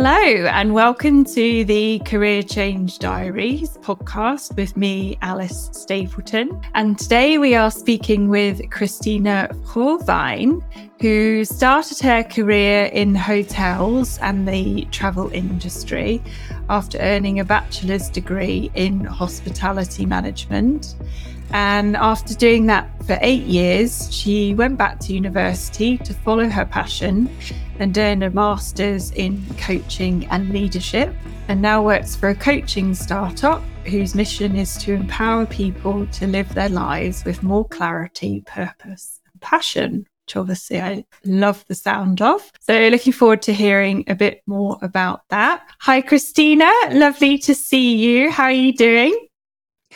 Hello, and welcome to the Career Change Diaries podcast with me, Alice Stapleton. And today we are speaking with Christina Frowein, who started her career in hotels and the travel industry after earning a bachelor's degree in hospitality management. And after doing that for eight years, she went back to university to follow her passion and earn a master's in coaching and leadership, and now works for a coaching startup whose mission is to empower people to live their lives with more clarity, purpose, and passion. Which obviously I love the sound of. So, looking forward to hearing a bit more about that. Hi, Christina. Lovely to see you. How are you doing?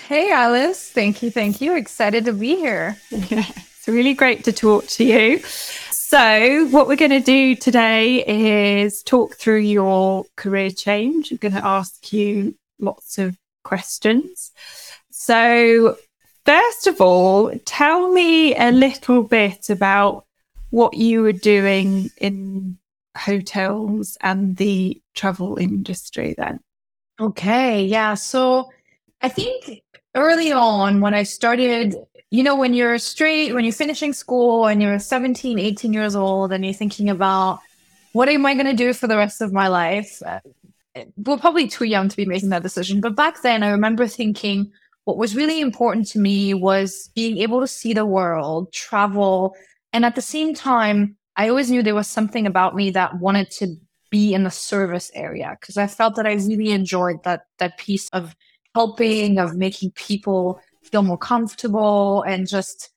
Hey, Alice. Thank you. Thank you. Excited to be here. Yeah, it's really great to talk to you. So, what we're going to do today is talk through your career change. I'm going to ask you lots of questions. So, first of all, tell me a little bit about what you were doing in hotels and the travel industry then. Okay. Yeah. So, I think early on when I started, you know, when you're straight, when you're finishing school and you're 17, 18 years old and you're thinking about what am I going to do for the rest of my life? Uh, we're probably too young to be making that decision. But back then, I remember thinking what was really important to me was being able to see the world, travel. And at the same time, I always knew there was something about me that wanted to be in the service area because I felt that I really enjoyed that that piece of helping, of making people feel more comfortable and just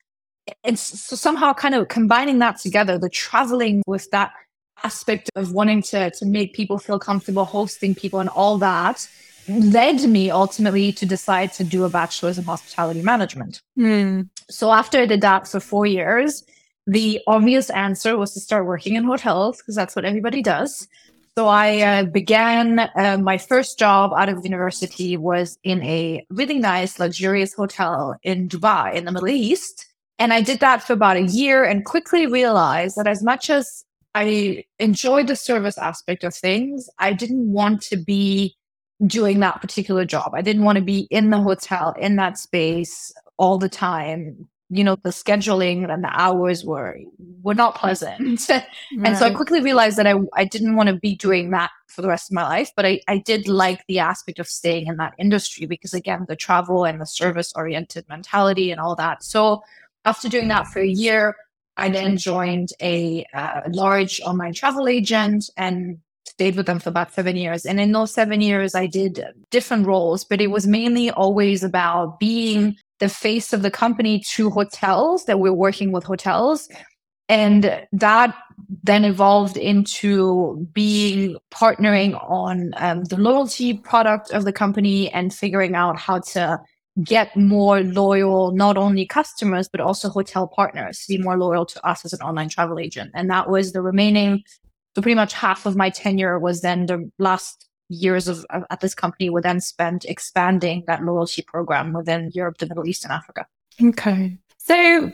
and so somehow kind of combining that together, the traveling with that aspect of wanting to to make people feel comfortable, hosting people and all that led me ultimately to decide to do a bachelor's in hospitality management. Mm. So after I did that for four years, the obvious answer was to start working in hotels because that's what everybody does. So I uh, began uh, my first job out of university was in a really nice, luxurious hotel in Dubai in the Middle East. And I did that for about a year and quickly realized that as much as I enjoyed the service aspect of things, I didn't want to be doing that particular job. I didn't want to be in the hotel, in that space all the time, you know the scheduling and the hours were were not pleasant. Right. and so i quickly realized that i, I didn't want to be doing that for the rest of my life but I, I did like the aspect of staying in that industry because again the travel and the service oriented mentality and all that. So after doing that for a year i then joined a uh, large online travel agent and stayed with them for about seven years. And in those seven years i did different roles but it was mainly always about being the face of the company to hotels that we're working with hotels. And that then evolved into being partnering on um, the loyalty product of the company and figuring out how to get more loyal, not only customers, but also hotel partners to be more loyal to us as an online travel agent. And that was the remaining, so pretty much half of my tenure was then the last years of, of, at this company were then spent expanding that loyalty program within Europe, the Middle East, and Africa. Okay. So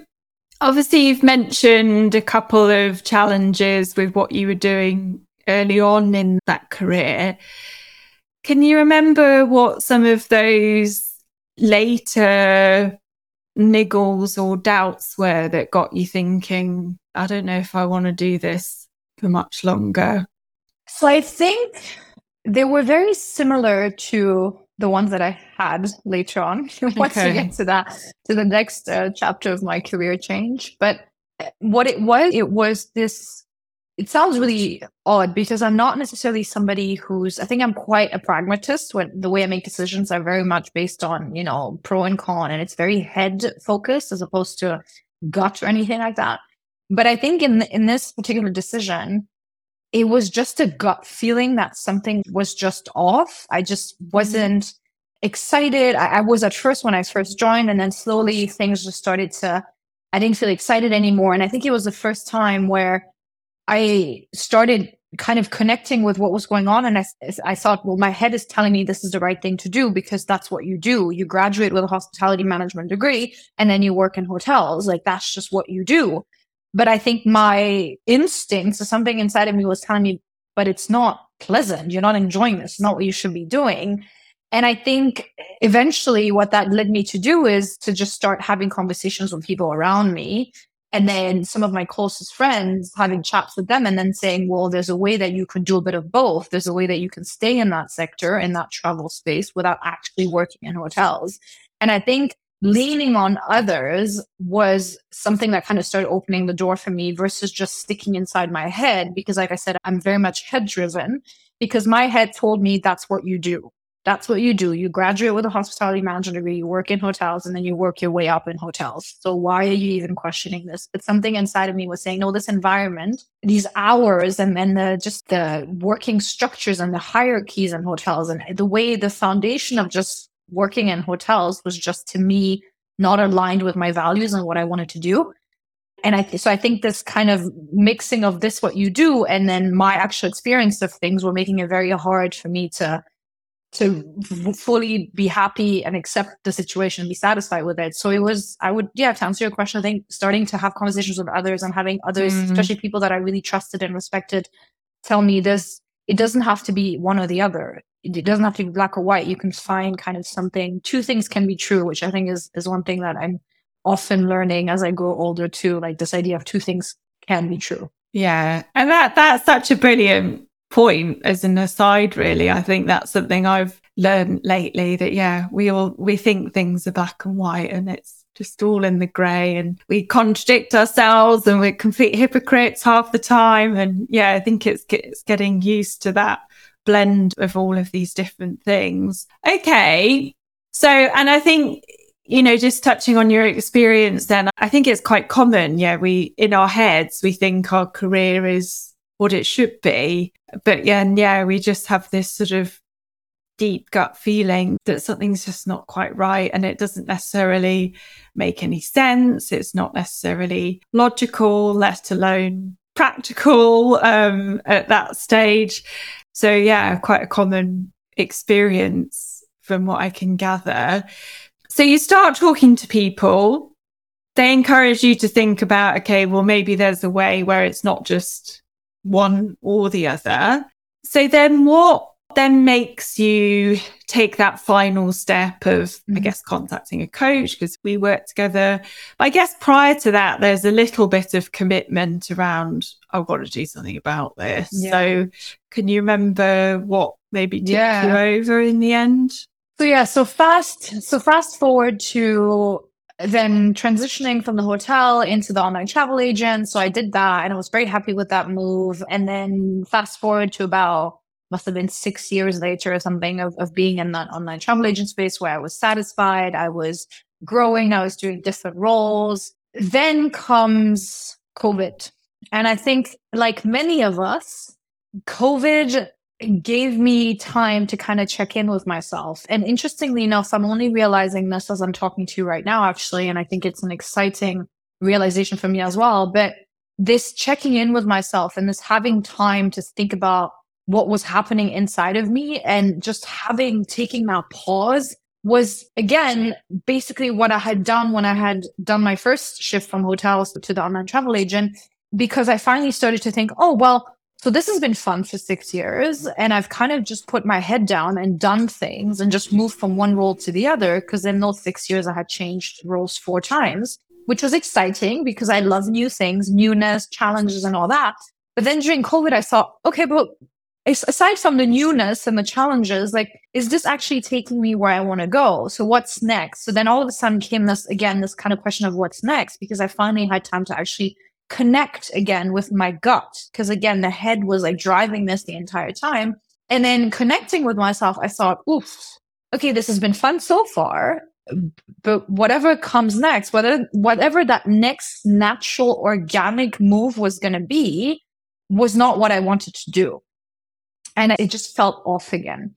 obviously you've mentioned a couple of challenges with what you were doing early on in that career. Can you remember what some of those later niggles or doubts were that got you thinking, I don't know if I want to do this for much longer? So I think they were very similar to the ones that I had later on. Once okay. we get to that, to the next uh, chapter of my career change. But uh, what it was, it was this. It sounds really odd because I'm not necessarily somebody who's. I think I'm quite a pragmatist. When the way I make decisions are very much based on you know pro and con, and it's very head focused as opposed to gut or anything like that. But I think in in this particular decision, it was just a gut feeling that something was just off. I just mm-hmm. wasn't excited. I, I, was at first when I first joined, and then slowly things just started to, I didn't feel excited anymore. And I think it was the first time where I started kind of connecting with what was going on. And I, I thought, well, my head is telling me this is the right thing to do because that's what you do. You graduate with a hospitality management degree and then you work in hotels. Like that's just what you do. But I think my instincts or something inside of me was telling me, but it's not pleasant. You're not enjoying this. It's not what you should be doing. And I think eventually what that led me to do is to just start having conversations with people around me. And then some of my closest friends having chats with them and then saying, well, there's a way that you can do a bit of both. There's a way that you can stay in that sector, in that travel space without actually working in hotels. And I think leaning on others was something that kind of started opening the door for me versus just sticking inside my head. Because, like I said, I'm very much head driven because my head told me that's what you do. That's what you do. You graduate with a hospitality management degree, you work in hotels, and then you work your way up in hotels. So why are you even questioning this? But something inside of me was saying, no, this environment, these hours, and then the just the working structures and the hierarchies in hotels, and the way the foundation of just working in hotels was just to me not aligned with my values and what I wanted to do. And I th- so I think this kind of mixing of this what you do and then my actual experience of things were making it very hard for me to to fully be happy and accept the situation and be satisfied with it. So it was, I would, yeah, to answer your question, I think starting to have conversations with others and having others, mm-hmm. especially people that I really trusted and respected, tell me this, it doesn't have to be one or the other it doesn't have to be black or white. You can find kind of something. Two things can be true, which I think is is one thing that I'm often learning as I grow older too. Like this idea of two things can be true. Yeah, and that that's such a brilliant point as an aside. Really, I think that's something I've learned lately. That yeah, we all we think things are black and white, and it's just all in the grey and we contradict ourselves and we're complete hypocrites half the time and yeah i think it's, it's getting used to that blend of all of these different things. Okay. So, and I think, you know, just touching on your experience, then I think it's quite common. Yeah. We, in our heads, we think our career is what it should be. But yeah, and yeah, we just have this sort of deep gut feeling that something's just not quite right and it doesn't necessarily make any sense. It's not necessarily logical, let alone practical um, at that stage. So, yeah, quite a common experience from what I can gather. So, you start talking to people, they encourage you to think about, okay, well, maybe there's a way where it's not just one or the other. So, then what then makes you take that final step of, mm-hmm. I guess, contacting a coach because we work together. But I guess prior to that, there's a little bit of commitment around, I've got to do something about this. Yeah. So can you remember what maybe took yeah. you over in the end? So yeah, so fast, so fast forward to then transitioning from the hotel into the online travel agent. So I did that and I was very happy with that move. And then fast forward to about must have been six years later or something of, of being in that online travel agent space where I was satisfied, I was growing, I was doing different roles. Then comes COVID. And I think, like many of us, COVID gave me time to kind of check in with myself. And interestingly enough, I'm only realizing this as I'm talking to you right now, actually. And I think it's an exciting realization for me as well. But this checking in with myself and this having time to think about what was happening inside of me and just having taking that pause was again basically what I had done when I had done my first shift from hotels to the online travel agent because I finally started to think, oh, well, so this has been fun for six years. And I've kind of just put my head down and done things and just moved from one role to the other. Cause in those six years, I had changed roles four times, which was exciting because I love new things, newness, challenges, and all that. But then during COVID, I thought, okay, but aside from the newness and the challenges, like, is this actually taking me where I want to go? So what's next? So then all of a sudden came this, again, this kind of question of what's next, because I finally had time to actually connect again with my gut. Cause again, the head was like driving this the entire time. And then connecting with myself, I thought, oof, okay, this has been fun so far. But whatever comes next, whether whatever that next natural organic move was going to be, was not what I wanted to do and it just felt off again.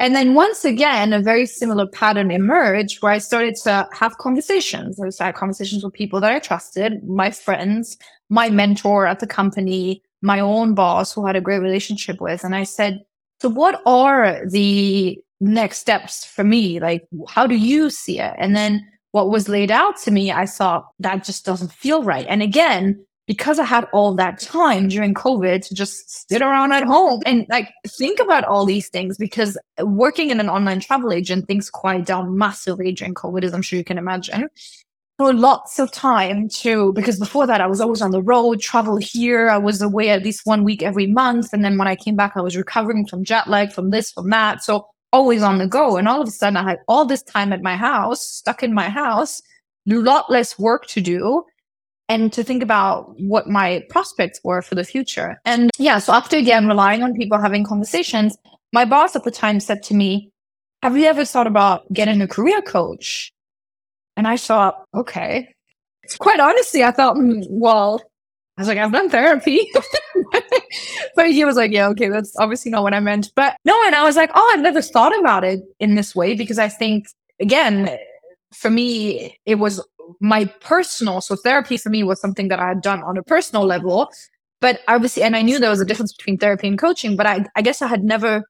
And then once again, a very similar pattern emerged where I started to have conversations. I had conversations with people that I trusted, my friends, my mentor at the company, my own boss who I had a great relationship with. And I said, so what are the next steps for me? Like, how do you see it? And then what was laid out to me, I thought that just doesn't feel right. And again, because I had all that time during COVID to just sit around at home and like think about all these things because working in an online travel agent, things quiet down massively during COVID, as I'm sure you can imagine. So lots of time to because before that I was always on the road, travel here. I was away at least one week every month. And then when I came back, I was recovering from jet lag, from this, from that. So always on the go. And all of a sudden I had all this time at my house, stuck in my house, a lot less work to do and to think about what my prospects were for the future. And yeah, so after again relying on people having conversations, my boss at the time said to me, Have you ever thought about getting a career coach? And I thought, okay. Quite honestly, I thought, mm, well, I was like, I've done therapy. but he was like, yeah, okay, that's obviously not what I meant. But no, and I was like, oh, I've never thought about it in this way because I think, again, for me, it was my personal. So therapy for me was something that I had done on a personal level. But obviously, and I knew there was a difference between therapy and coaching, but I, I guess I had never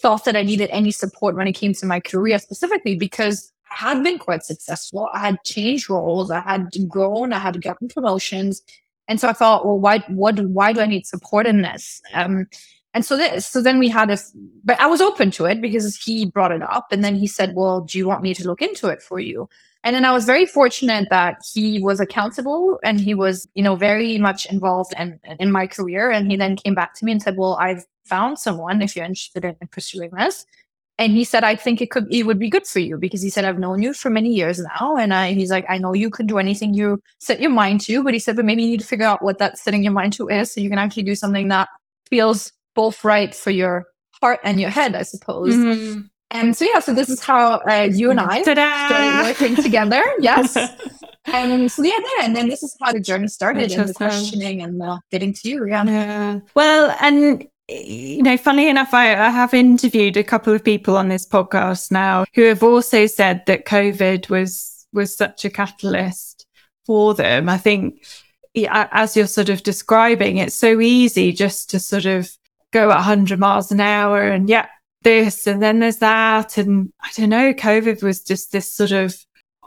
thought that I needed any support when it came to my career specifically because I had been quite successful. I had changed roles, I had grown, I had gotten promotions. And so I thought, well, why what why do I need support in this? Um, and so this, so then we had a, but I was open to it because he brought it up, and then he said, "Well, do you want me to look into it for you?" And then I was very fortunate that he was accountable and he was, you know, very much involved in, in my career. And he then came back to me and said, "Well, I've found someone if you're interested in pursuing this." and he said i think it could it would be good for you because he said i've known you for many years now and I, he's like i know you can do anything you set your mind to but he said but maybe you need to figure out what that setting your mind to is so you can actually do something that feels both right for your heart and your head i suppose mm-hmm. and so yeah so this is how uh, you and i Ta-da! started working together yes and so yeah and then this is how the journey started and the questioning and uh, getting to you yeah. yeah well and you know, funny enough, I, I, have interviewed a couple of people on this podcast now who have also said that COVID was was such a catalyst for them. I think, as you're sort of describing, it's so easy just to sort of go at 100 miles an hour and yeah, this and then there's that, and I don't know. COVID was just this sort of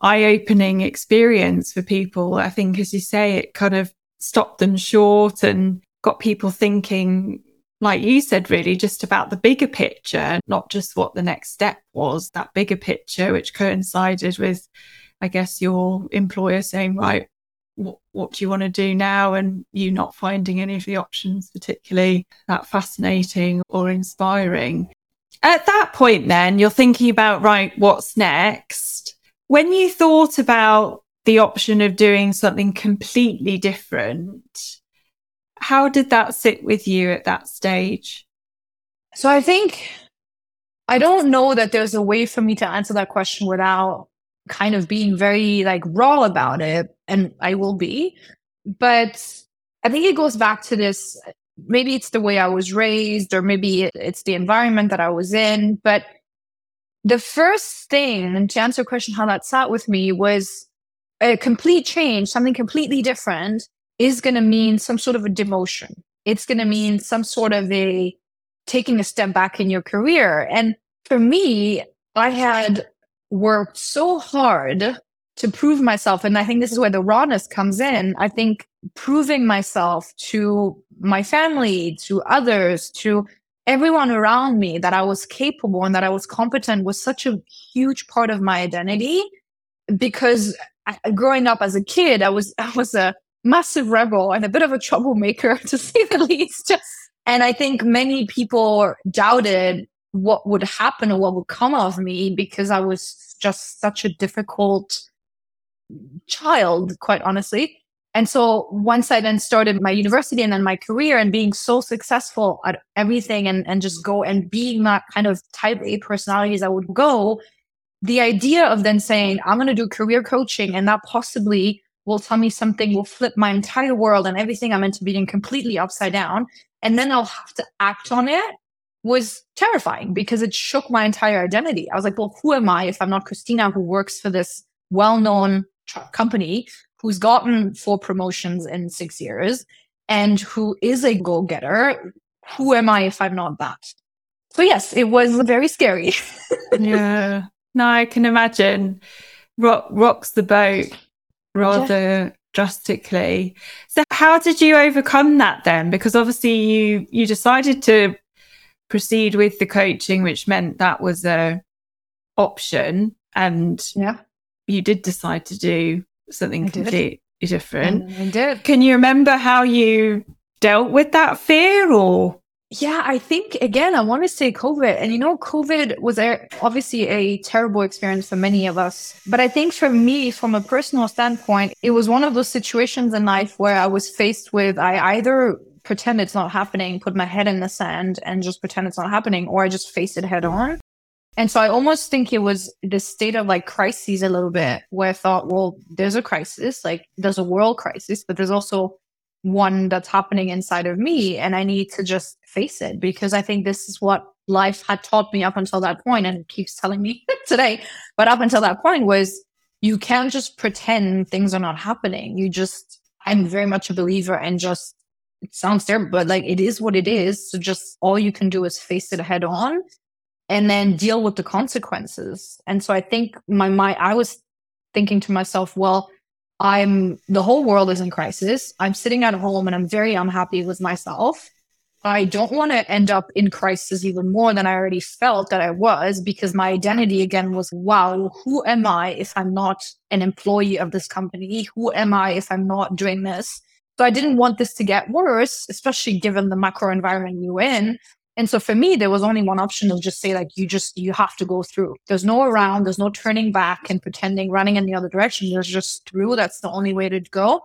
eye-opening experience for people. I think, as you say, it kind of stopped them short and got people thinking like you said, really just about the bigger picture, not just what the next step was, that bigger picture, which coincided with, I guess, your employer saying, right, what, what do you want to do now? And you not finding any of the options particularly that fascinating or inspiring. At that point, then you're thinking about, right, what's next? When you thought about the option of doing something completely different, how did that sit with you at that stage? So I think I don't know that there's a way for me to answer that question without kind of being very like raw about it. And I will be. But I think it goes back to this maybe it's the way I was raised, or maybe it's the environment that I was in. But the first thing, and to answer a question, how that sat with me was a complete change, something completely different is going to mean some sort of a demotion. It's going to mean some sort of a taking a step back in your career. And for me, I had worked so hard to prove myself. And I think this is where the rawness comes in. I think proving myself to my family, to others, to everyone around me that I was capable and that I was competent was such a huge part of my identity because I, growing up as a kid, I was, I was a massive rebel and a bit of a troublemaker, to say the least. And I think many people doubted what would happen or what would come of me because I was just such a difficult child, quite honestly. And so once I then started my university and then my career and being so successful at everything and, and just go and being that kind of type A personality as I would go, the idea of then saying, I'm going to do career coaching and that possibly will tell me something will flip my entire world and everything I'm into being completely upside down. And then I'll have to act on it was terrifying because it shook my entire identity. I was like, well, who am I if I'm not Christina who works for this well known company who's gotten four promotions in six years and who is a go getter? Who am I if I'm not that? So, yes, it was very scary. yeah. No, I can imagine. Rock, rocks the boat rather drastically. So how did you overcome that then? Because obviously you you decided to proceed with the coaching, which meant that was a option. And yeah, you did decide to do something completely different. I did. Can you remember how you dealt with that fear or yeah, I think again, I want to say COVID. And you know, COVID was a, obviously a terrible experience for many of us. But I think for me, from a personal standpoint, it was one of those situations in life where I was faced with I either pretend it's not happening, put my head in the sand and just pretend it's not happening, or I just face it head on. And so I almost think it was this state of like crises a little bit where I thought, well, there's a crisis, like there's a world crisis, but there's also one that's happening inside of me. And I need to just face it because I think this is what life had taught me up until that point and keeps telling me today. But up until that point was you can't just pretend things are not happening. You just, I'm very much a believer and just, it sounds terrible, but like it is what it is. So just all you can do is face it head on and then deal with the consequences. And so I think my mind, I was thinking to myself, well, I'm the whole world is in crisis. I'm sitting at home and I'm very unhappy with myself. I don't want to end up in crisis even more than I already felt that I was because my identity again was wow, who am I if I'm not an employee of this company? Who am I if I'm not doing this? So I didn't want this to get worse, especially given the macro environment you were in. And so for me, there was only one option of just say, like, you just, you have to go through. There's no around, there's no turning back and pretending running in the other direction. There's just through. That's the only way to go.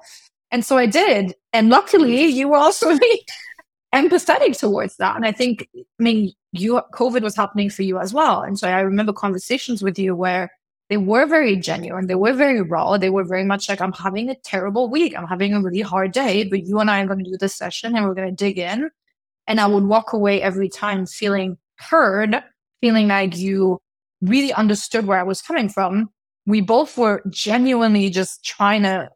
And so I did. And luckily, you were also empathetic towards that. And I think, I mean, you, COVID was happening for you as well. And so I remember conversations with you where they were very genuine. They were very raw. They were very much like, I'm having a terrible week. I'm having a really hard day, but you and I are going to do this session and we're going to dig in. And I would walk away every time feeling heard, feeling like you really understood where I was coming from. We both were genuinely just trying to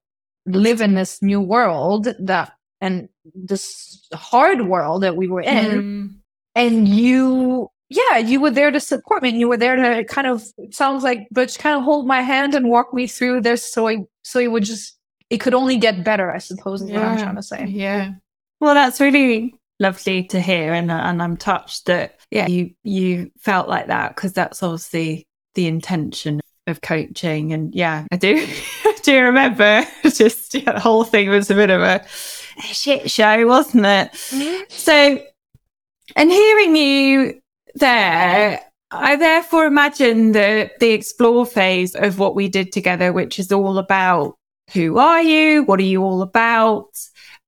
live in this new world that and this hard world that we were in. Mm. And you, yeah, you were there to support me and you were there to kind of, sounds like, but just kind of hold my hand and walk me through this. So I, so it would just, it could only get better, I suppose, is yeah. what I'm trying to say. Yeah. Well, that's really lovely to hear and and I'm touched that yeah you you felt like that because that's obviously the intention of coaching and yeah I do I do remember just yeah, the whole thing was a bit of a shit show wasn't it mm-hmm. so and hearing you there I therefore imagine that the explore phase of what we did together which is all about who are you what are you all about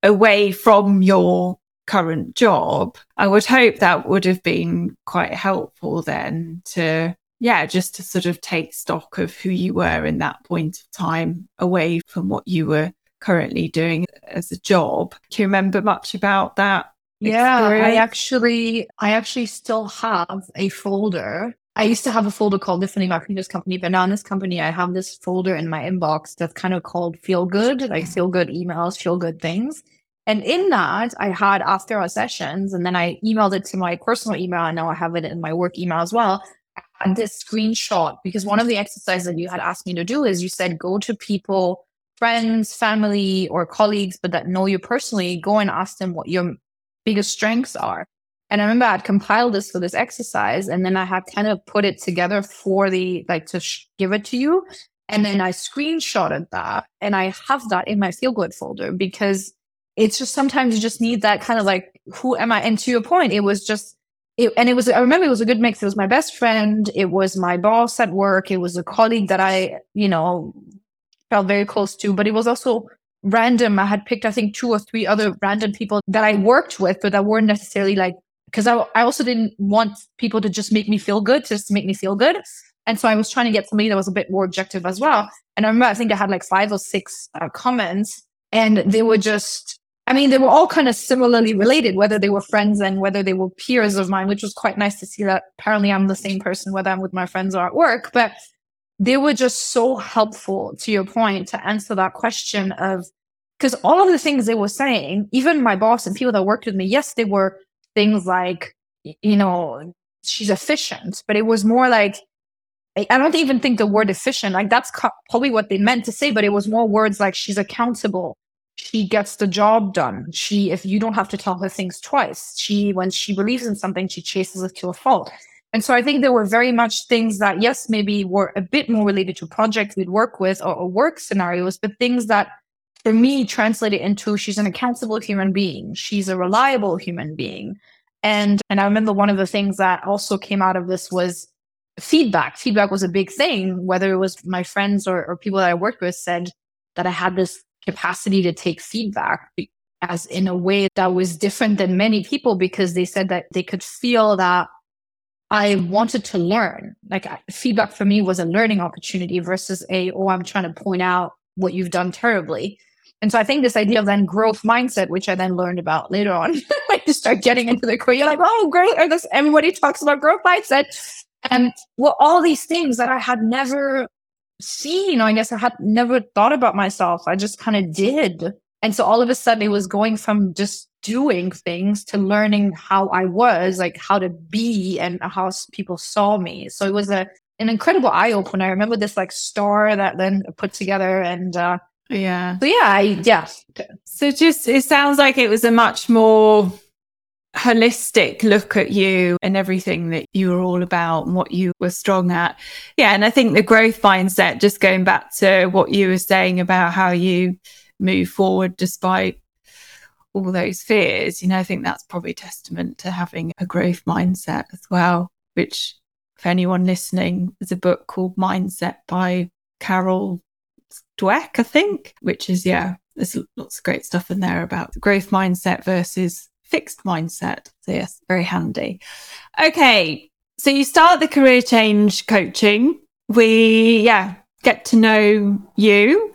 away from your current job, I would hope that would have been quite helpful then to, yeah, just to sort of take stock of who you were in that point of time away from what you were currently doing as a job. Do you remember much about that? Yeah, I actually, I actually still have a folder. I used to have a folder called Differently My previous company, but now in this company, I have this folder in my inbox that's kind of called Feel Good, like feel good emails, feel good things. And in that, I had after our sessions, and then I emailed it to my personal email, and now I have it in my work email as well. And this screenshot, because one of the exercises that you had asked me to do is you said go to people, friends, family, or colleagues, but that know you personally, go and ask them what your biggest strengths are. And I remember I'd compiled this for this exercise, and then I had kind of put it together for the like to sh- give it to you. And then I screenshotted that, and I have that in my feel good folder because it's just sometimes you just need that kind of like, who am I? And to your point, it was just, it, and it was, I remember it was a good mix. It was my best friend. It was my boss at work. It was a colleague that I, you know, felt very close to, but it was also random. I had picked, I think, two or three other random people that I worked with, but that weren't necessarily like, because I, I also didn't want people to just make me feel good, to just make me feel good. And so I was trying to get somebody that was a bit more objective as well. And I remember, I think I had like five or six uh, comments and they were just I mean, they were all kind of similarly related, whether they were friends and whether they were peers of mine, which was quite nice to see that apparently I'm the same person, whether I'm with my friends or at work. But they were just so helpful to your point to answer that question of, because all of the things they were saying, even my boss and people that worked with me, yes, they were things like, you know, she's efficient, but it was more like, I don't even think the word efficient, like that's probably what they meant to say, but it was more words like she's accountable. She gets the job done. She, if you don't have to tell her things twice, she, when she believes in something, she chases it to a fault. And so I think there were very much things that, yes, maybe were a bit more related to projects we'd work with or, or work scenarios, but things that for me translated into she's an accountable human being. She's a reliable human being. And, and I remember one of the things that also came out of this was feedback. Feedback was a big thing, whether it was my friends or, or people that I worked with said that I had this capacity to take feedback as in a way that was different than many people because they said that they could feel that I wanted to learn. Like feedback for me was a learning opportunity versus a, oh, I'm trying to point out what you've done terribly. And so I think this idea of then growth mindset, which I then learned about later on, when you start getting into the career, you're like, oh, great. Or this, everybody talks about growth mindset. And well, all these things that I had never seen, I guess I had never thought about myself. I just kind of did. And so all of a sudden it was going from just doing things to learning how I was, like how to be and how people saw me. So it was a an incredible eye opener. I remember this like star that then put together and uh yeah. So yeah, I yeah. So just it sounds like it was a much more holistic look at you and everything that you were all about and what you were strong at. Yeah. And I think the growth mindset, just going back to what you were saying about how you move forward despite all those fears, you know, I think that's probably testament to having a growth mindset as well, which for anyone listening, there's a book called Mindset by Carol Dweck, I think, which is, yeah, there's lots of great stuff in there about growth mindset versus fixed mindset. So, yes, very handy. Okay. So, you start the career change coaching. We, yeah, get to know you.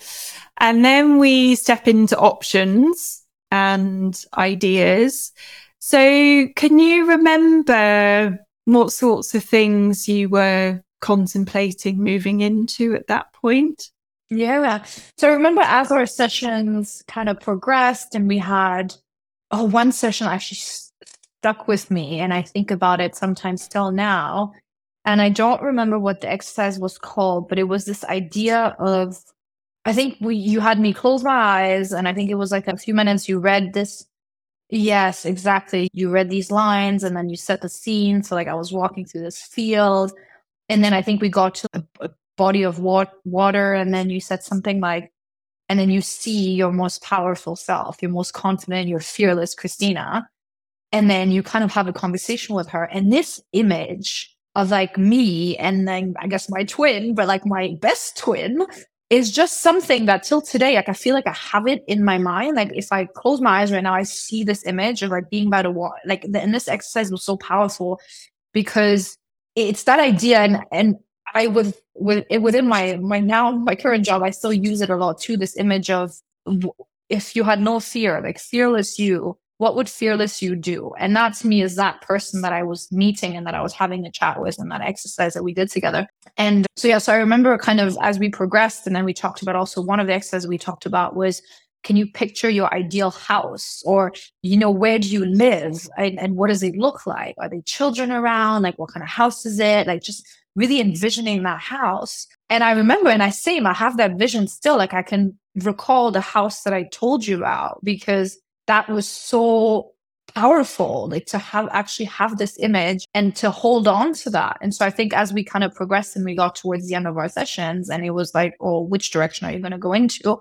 And then we step into options and ideas. So, can you remember what sorts of things you were contemplating moving into at that point? Yeah. So I remember as our sessions kind of progressed and we had oh, one session actually stuck with me, and I think about it sometimes still now. And I don't remember what the exercise was called, but it was this idea of I think we you had me close my eyes, and I think it was like a few minutes. You read this. Yes, exactly. You read these lines, and then you set the scene. So like I was walking through this field, and then I think we got to a, body of wa- water, and then you said something like, and then you see your most powerful self, your most confident, your fearless Christina. And then you kind of have a conversation with her. And this image of like me and then I guess my twin, but like my best twin is just something that till today, like I feel like I have it in my mind. Like if I close my eyes right now, I see this image of like being by the wall. Like the, and this exercise was so powerful because it's that idea and and I would with within my my now my current job, I still use it a lot too. This image of if you had no fear, like fearless you, what would fearless you do? And that to me is that person that I was meeting and that I was having a chat with and that exercise that we did together. And so yeah, so I remember kind of as we progressed, and then we talked about also one of the exercises we talked about was can you picture your ideal house or you know where do you live and, and what does it look like are there children around like what kind of house is it like just really envisioning that house. And I remember, and I same, I have that vision still. Like I can recall the house that I told you about because that was so powerful like to have actually have this image and to hold on to that and so i think as we kind of progressed and we got towards the end of our sessions and it was like oh which direction are you going to go into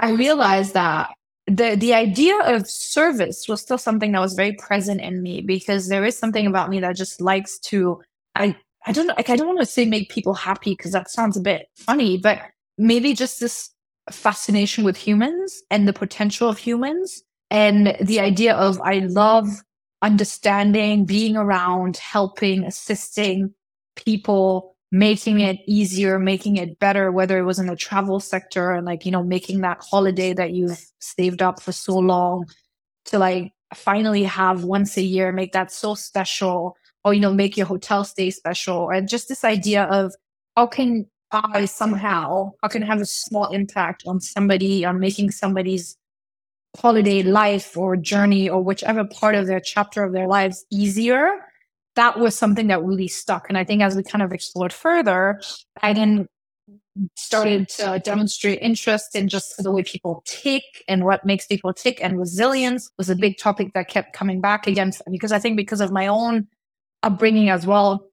i realized that the the idea of service was still something that was very present in me because there is something about me that just likes to i I don't like I don't want to say make people happy because that sounds a bit funny, but maybe just this fascination with humans and the potential of humans and the idea of I love understanding, being around, helping, assisting people, making it easier, making it better, whether it was in the travel sector and like, you know, making that holiday that you've saved up for so long to like finally have once a year, make that so special or you know make your hotel stay special and just this idea of how can i somehow how can I have a small impact on somebody on making somebody's holiday life or journey or whichever part of their chapter of their lives easier that was something that really stuck. And I think as we kind of explored further, I then started to demonstrate interest in just the way people tick and what makes people tick and resilience was a big topic that kept coming back again because I think because of my own upbringing as well.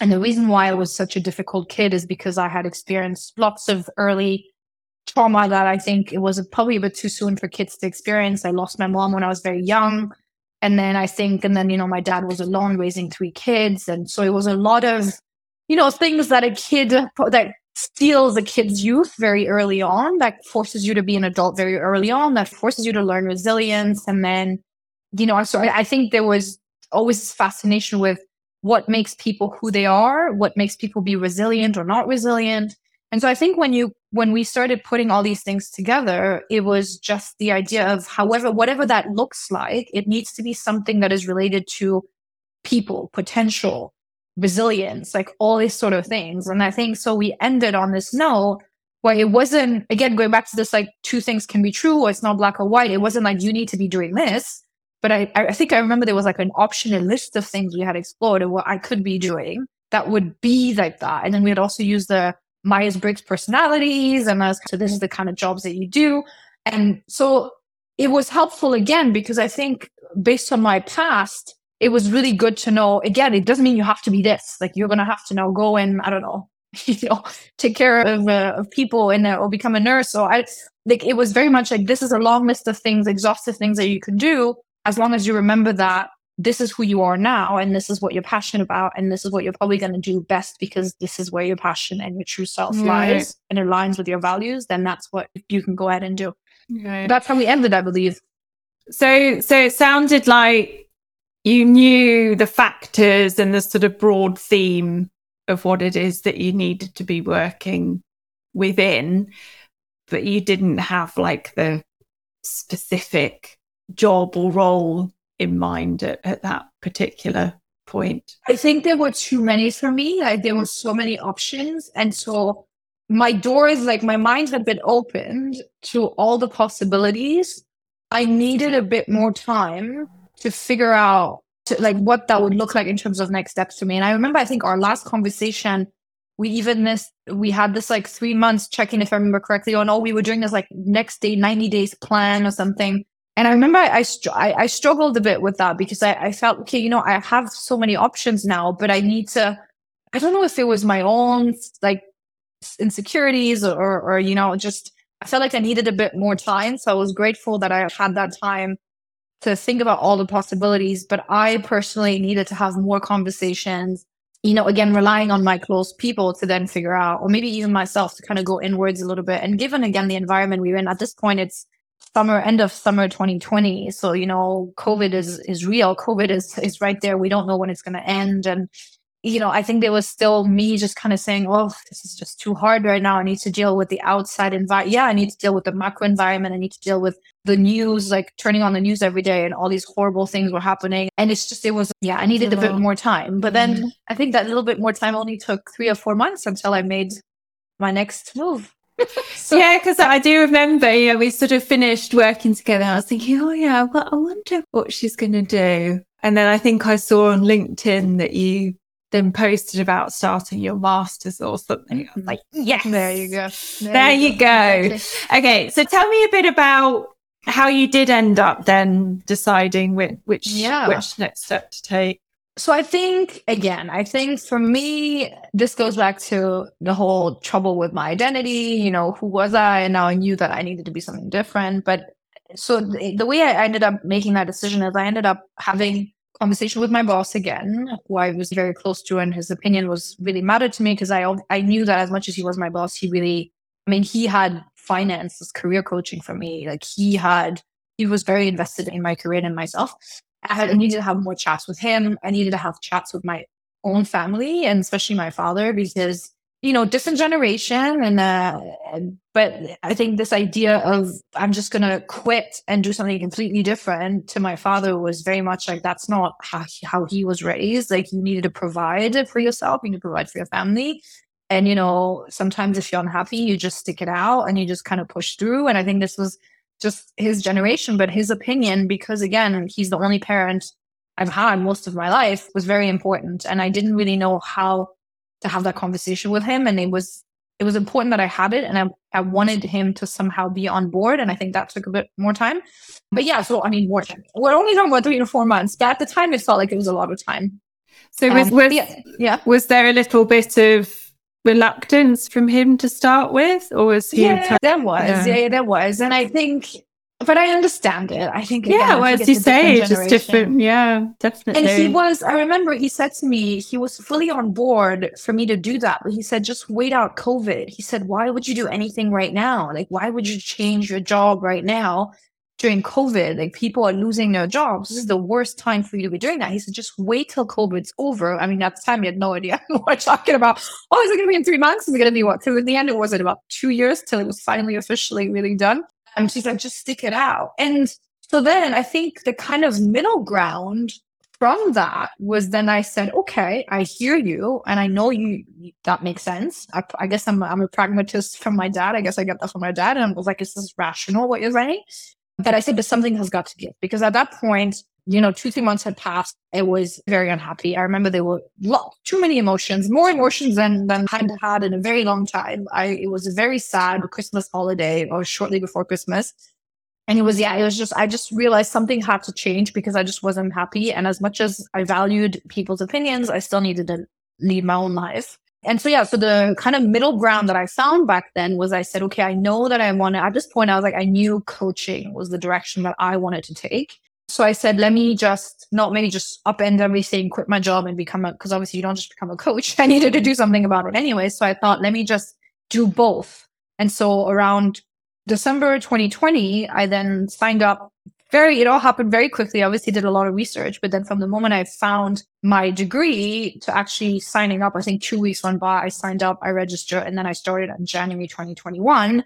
And the reason why I was such a difficult kid is because I had experienced lots of early trauma that I think it was probably a bit too soon for kids to experience. I lost my mom when I was very young. And then I think, and then, you know, my dad was alone raising three kids. And so it was a lot of, you know, things that a kid that steals a kid's youth very early on, that forces you to be an adult very early on, that forces you to learn resilience. And then, you know, so I, I think there was always this fascination with what makes people who they are, what makes people be resilient or not resilient. And so I think when you when we started putting all these things together, it was just the idea of however whatever that looks like, it needs to be something that is related to people, potential, resilience, like all these sort of things. And I think so we ended on this note where it wasn't again going back to this like two things can be true or it's not black or white. It wasn't like you need to be doing this. But I, I think I remember there was like an optional list of things we had explored and what I could be doing that would be like that. And then we had also used the Myers Briggs personalities and as so this is the kind of jobs that you do. And so it was helpful again because I think based on my past, it was really good to know again, it doesn't mean you have to be this. Like you're gonna have to now go and I don't know, you know, take care of, uh, of people and or become a nurse. So I like it was very much like this is a long list of things, exhaustive things that you can do as long as you remember that this is who you are now and this is what you're passionate about and this is what you're probably going to do best because this is where your passion and your true self right. lies and aligns with your values then that's what you can go ahead and do right. that's how we ended i believe so so it sounded like you knew the factors and the sort of broad theme of what it is that you needed to be working within but you didn't have like the specific job or role in mind at, at that particular point? I think there were too many for me. Like there were so many options. And so my doors, like my mind had been opened to all the possibilities. I needed a bit more time to figure out to, like what that would look like in terms of next steps for me. And I remember, I think our last conversation, we even this we had this like three months checking if I remember correctly, on oh, we were doing this like next day, 90 days plan or something. And I remember I, I, str- I, I struggled a bit with that because I, I felt, okay, you know, I have so many options now, but I need to, I don't know if it was my own like insecurities or, or, you know, just, I felt like I needed a bit more time. So I was grateful that I had that time to think about all the possibilities. But I personally needed to have more conversations, you know, again, relying on my close people to then figure out, or maybe even myself to kind of go inwards a little bit. And given again the environment we're in at this point, it's, summer end of summer 2020 so you know covid is is real. Covid is is right there. We don't know when it's going to end. And you know i think there was still me just kind of saying oh this is just too hard right now. I need to deal with the outside environment yeah i need to deal with the macro environment. I need to deal with the news like turning on the news every day and all these horrible things were happening. And it's just it was yeah i needed a bit more time. But then mm-hmm. i think that little bit more time only took three or four months until i made my next move so, yeah, because I do remember, you know, we sort of finished working together. I was thinking, oh yeah, well, I wonder what she's going to do. And then I think I saw on LinkedIn that you then posted about starting your masters or something. I was mm-hmm. like, yes, there you go. There, there you, you go. go. Okay, so tell me a bit about how you did end up then deciding which which, yeah. which next step to take. So I think again, I think for me, this goes back to the whole trouble with my identity. You know, who was I? And now I knew that I needed to be something different. But so the, the way I ended up making that decision is I ended up having conversation with my boss again, who I was very close to, and his opinion was really mattered to me because I I knew that as much as he was my boss, he really, I mean, he had finances, career coaching for me. Like he had, he was very invested in my career and myself. I, had, I needed to have more chats with him. I needed to have chats with my own family and especially my father because you know different generation and uh but i think this idea of i'm just gonna quit and do something completely different to my father was very much like that's not how he, how he was raised. Like you needed to provide for yourself. You need to provide for your family. And you know sometimes if you're unhappy you just stick it out and you just kind of push through. And i think this was just his generation, but his opinion, because again, he's the only parent I've had most of my life was very important. And I didn't really know how to have that conversation with him. And it was it was important that I had it and I, I wanted him to somehow be on board. And I think that took a bit more time. But yeah, so I mean more time. We're only talking about three to four months. But at the time it felt like it was a lot of time. So was, um, was yeah, yeah. Was there a little bit of reluctance from him to start with? Or was he Yeah, there was. Yeah. yeah, there was. And I think but I understand it. I think again, yeah, well, as you say, it's just different. Yeah, definitely. And he was. I remember he said to me, he was fully on board for me to do that. But he said, just wait out COVID. He said, why would you do anything right now? Like, why would you change your job right now during COVID? Like, people are losing their jobs. This is the worst time for you to be doing that. He said, just wait till COVID's over. I mean, at the time, he had no idea what we're talking about. Oh, is it going to be in three months? Is it going to be what? Because in the end, it wasn't about two years till it was finally officially really done. And she said, just stick it out. And so then I think the kind of middle ground from that was then I said, okay, I hear you. And I know you, that makes sense. I, I guess I'm, I'm a pragmatist from my dad. I guess I get that from my dad. And I was like, is this rational what you're saying? But I said, but something has got to give because at that point, you know, two, three months had passed. I was very unhappy. I remember there were lot, too many emotions, more emotions than, than I'd had in a very long time. I, it was a very sad Christmas holiday or shortly before Christmas. And it was, yeah, it was just, I just realized something had to change because I just wasn't happy. And as much as I valued people's opinions, I still needed to lead my own life. And so, yeah, so the kind of middle ground that I found back then was I said, okay, I know that I want to, at this point, I was like, I knew coaching was the direction that I wanted to take. So I said, let me just not maybe just upend everything, quit my job and become a, because obviously you don't just become a coach. I needed to do something about it anyway. So I thought, let me just do both. And so around December 2020, I then signed up very, it all happened very quickly. I obviously did a lot of research, but then from the moment I found my degree to actually signing up, I think two weeks went by. I signed up, I registered, and then I started in January 2021.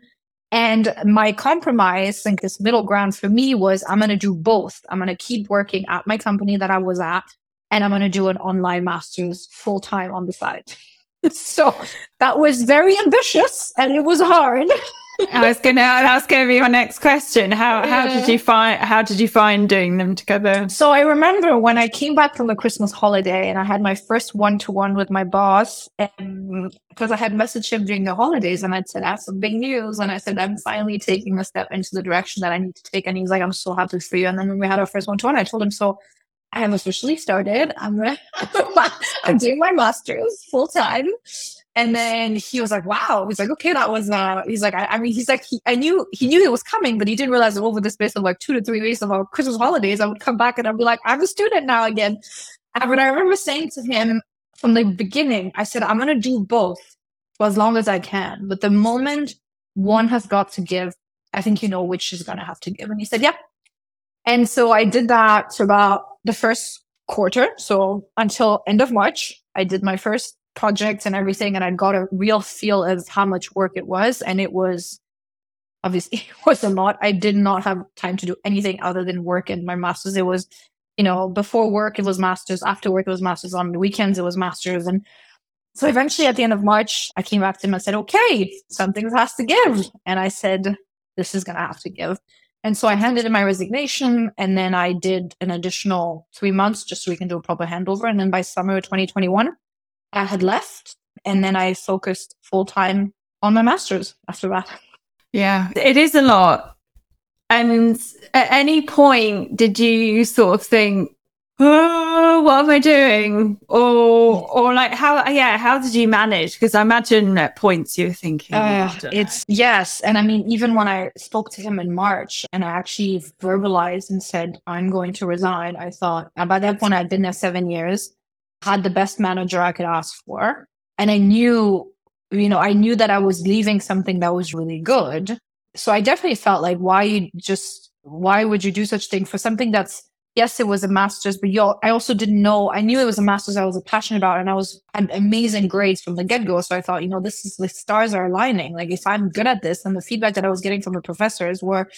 And my compromise, think this middle ground for me was I'm going to do both. I'm going to keep working at my company that I was at, and I'm going to do an online master's full time on the side. so that was very ambitious and it was hard. I was gonna that's gonna be my next question. How how did you find how did you find doing them together? So I remember when I came back from the Christmas holiday and I had my first one to one with my boss and because I had messaged him during the holidays and I'd said, I have some big news. And I said, I'm finally taking a step into the direction that I need to take. And he's like, I'm so happy for you. And then when we had our first one to one, I told him, so I have officially started. I'm I'm doing my master's full time. And then he was like, wow. He's like, okay, that was, uh, he's like, I, I mean, he's like, he, I knew, he knew it was coming, but he didn't realize that over the space of like two to three weeks of our Christmas holidays, I would come back and I'd be like, I'm a student now again. And but I remember saying to him from the beginning, I said, I'm going to do both for as long as I can. But the moment one has got to give, I think you know which is going to have to give. And he said, yep. Yeah. And so I did that for about the first quarter. So until end of March, I did my first projects and everything. And I got a real feel of how much work it was. And it was obviously it was a lot. I did not have time to do anything other than work in my master's. It was, you know, before work, it was master's. After work, it was master's. On the weekends, it was master's. And so eventually at the end of March, I came back to him and said, okay, something has to give. And I said, this is going to have to give. And so I handed in my resignation and then I did an additional three months just so we can do a proper handover. And then by summer 2021, I had left and then I focused full time on my master's after that. Yeah, it is a lot. And at any point, did you sort of think, oh, what am I doing? Or, or like, how, yeah, how did you manage? Because I imagine at points you're thinking, uh, it's yes. And I mean, even when I spoke to him in March and I actually verbalized and said, I'm going to resign, I thought, and by that point, I'd been there seven years had the best manager I could ask for. And I knew, you know, I knew that I was leaving something that was really good. So I definitely felt like, why you just, why would you do such thing for something that's, yes, it was a master's, but you I also didn't know, I knew it was a master's I was passionate about and I was had amazing grades from the get go. So I thought, you know, this is the stars are aligning. Like if I'm good at this and the feedback that I was getting from the professors were,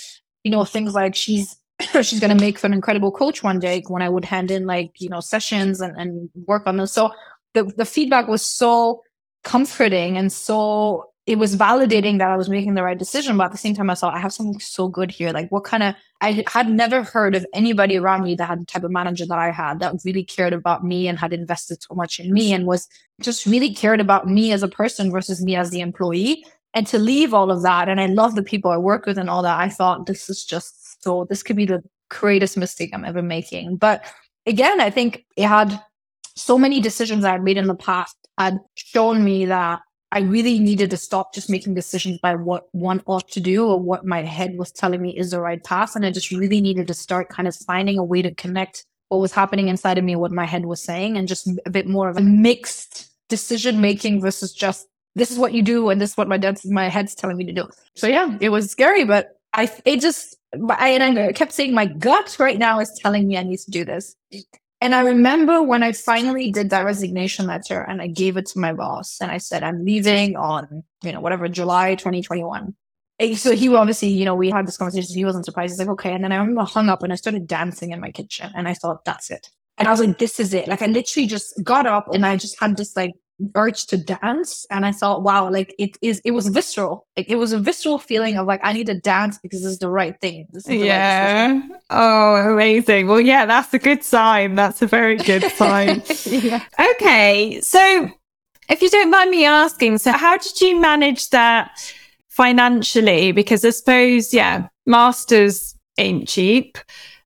you know, things like she's she's going to make for an incredible coach one day when I would hand in like, you know, sessions and, and work on them. So the, the feedback was so comforting and so it was validating that I was making the right decision. But at the same time, I thought I have something so good here. Like, what kind of, I had never heard of anybody around me that had the type of manager that I had that really cared about me and had invested so much in me and was just really cared about me as a person versus me as the employee. And to leave all of that, and I love the people I work with and all that, I thought this is just so, this could be the greatest mistake I'm ever making. But again, I think it had so many decisions I had made in the past had shown me that I really needed to stop just making decisions by what one ought to do or what my head was telling me is the right path. And I just really needed to start kind of finding a way to connect what was happening inside of me, what my head was saying, and just a bit more of a mixed decision making versus just this is what you do and this is what my dad's my head's telling me to do. So yeah, it was scary, but I it just I and I kept saying my gut right now is telling me I need to do this. And I remember when I finally did that resignation letter and I gave it to my boss and I said, I'm leaving on, you know, whatever, July 2021. And so he obviously, you know, we had this conversation. He wasn't surprised. He's like, okay. And then I remember hung up and I started dancing in my kitchen and I thought, that's it. And I was like, this is it. Like I literally just got up and I just had this like urge to dance. And i thought wow like it is it was visceral. Like it was a visceral feeling of like i need to dance because this is the right thing. Yeah. right oh amazing. Well yeah that's a good sign. That's a very good sign. Yeah. okay. So if you don't mind me asking so how did you manage that financially? Because i suppose yeah masters ain't cheap.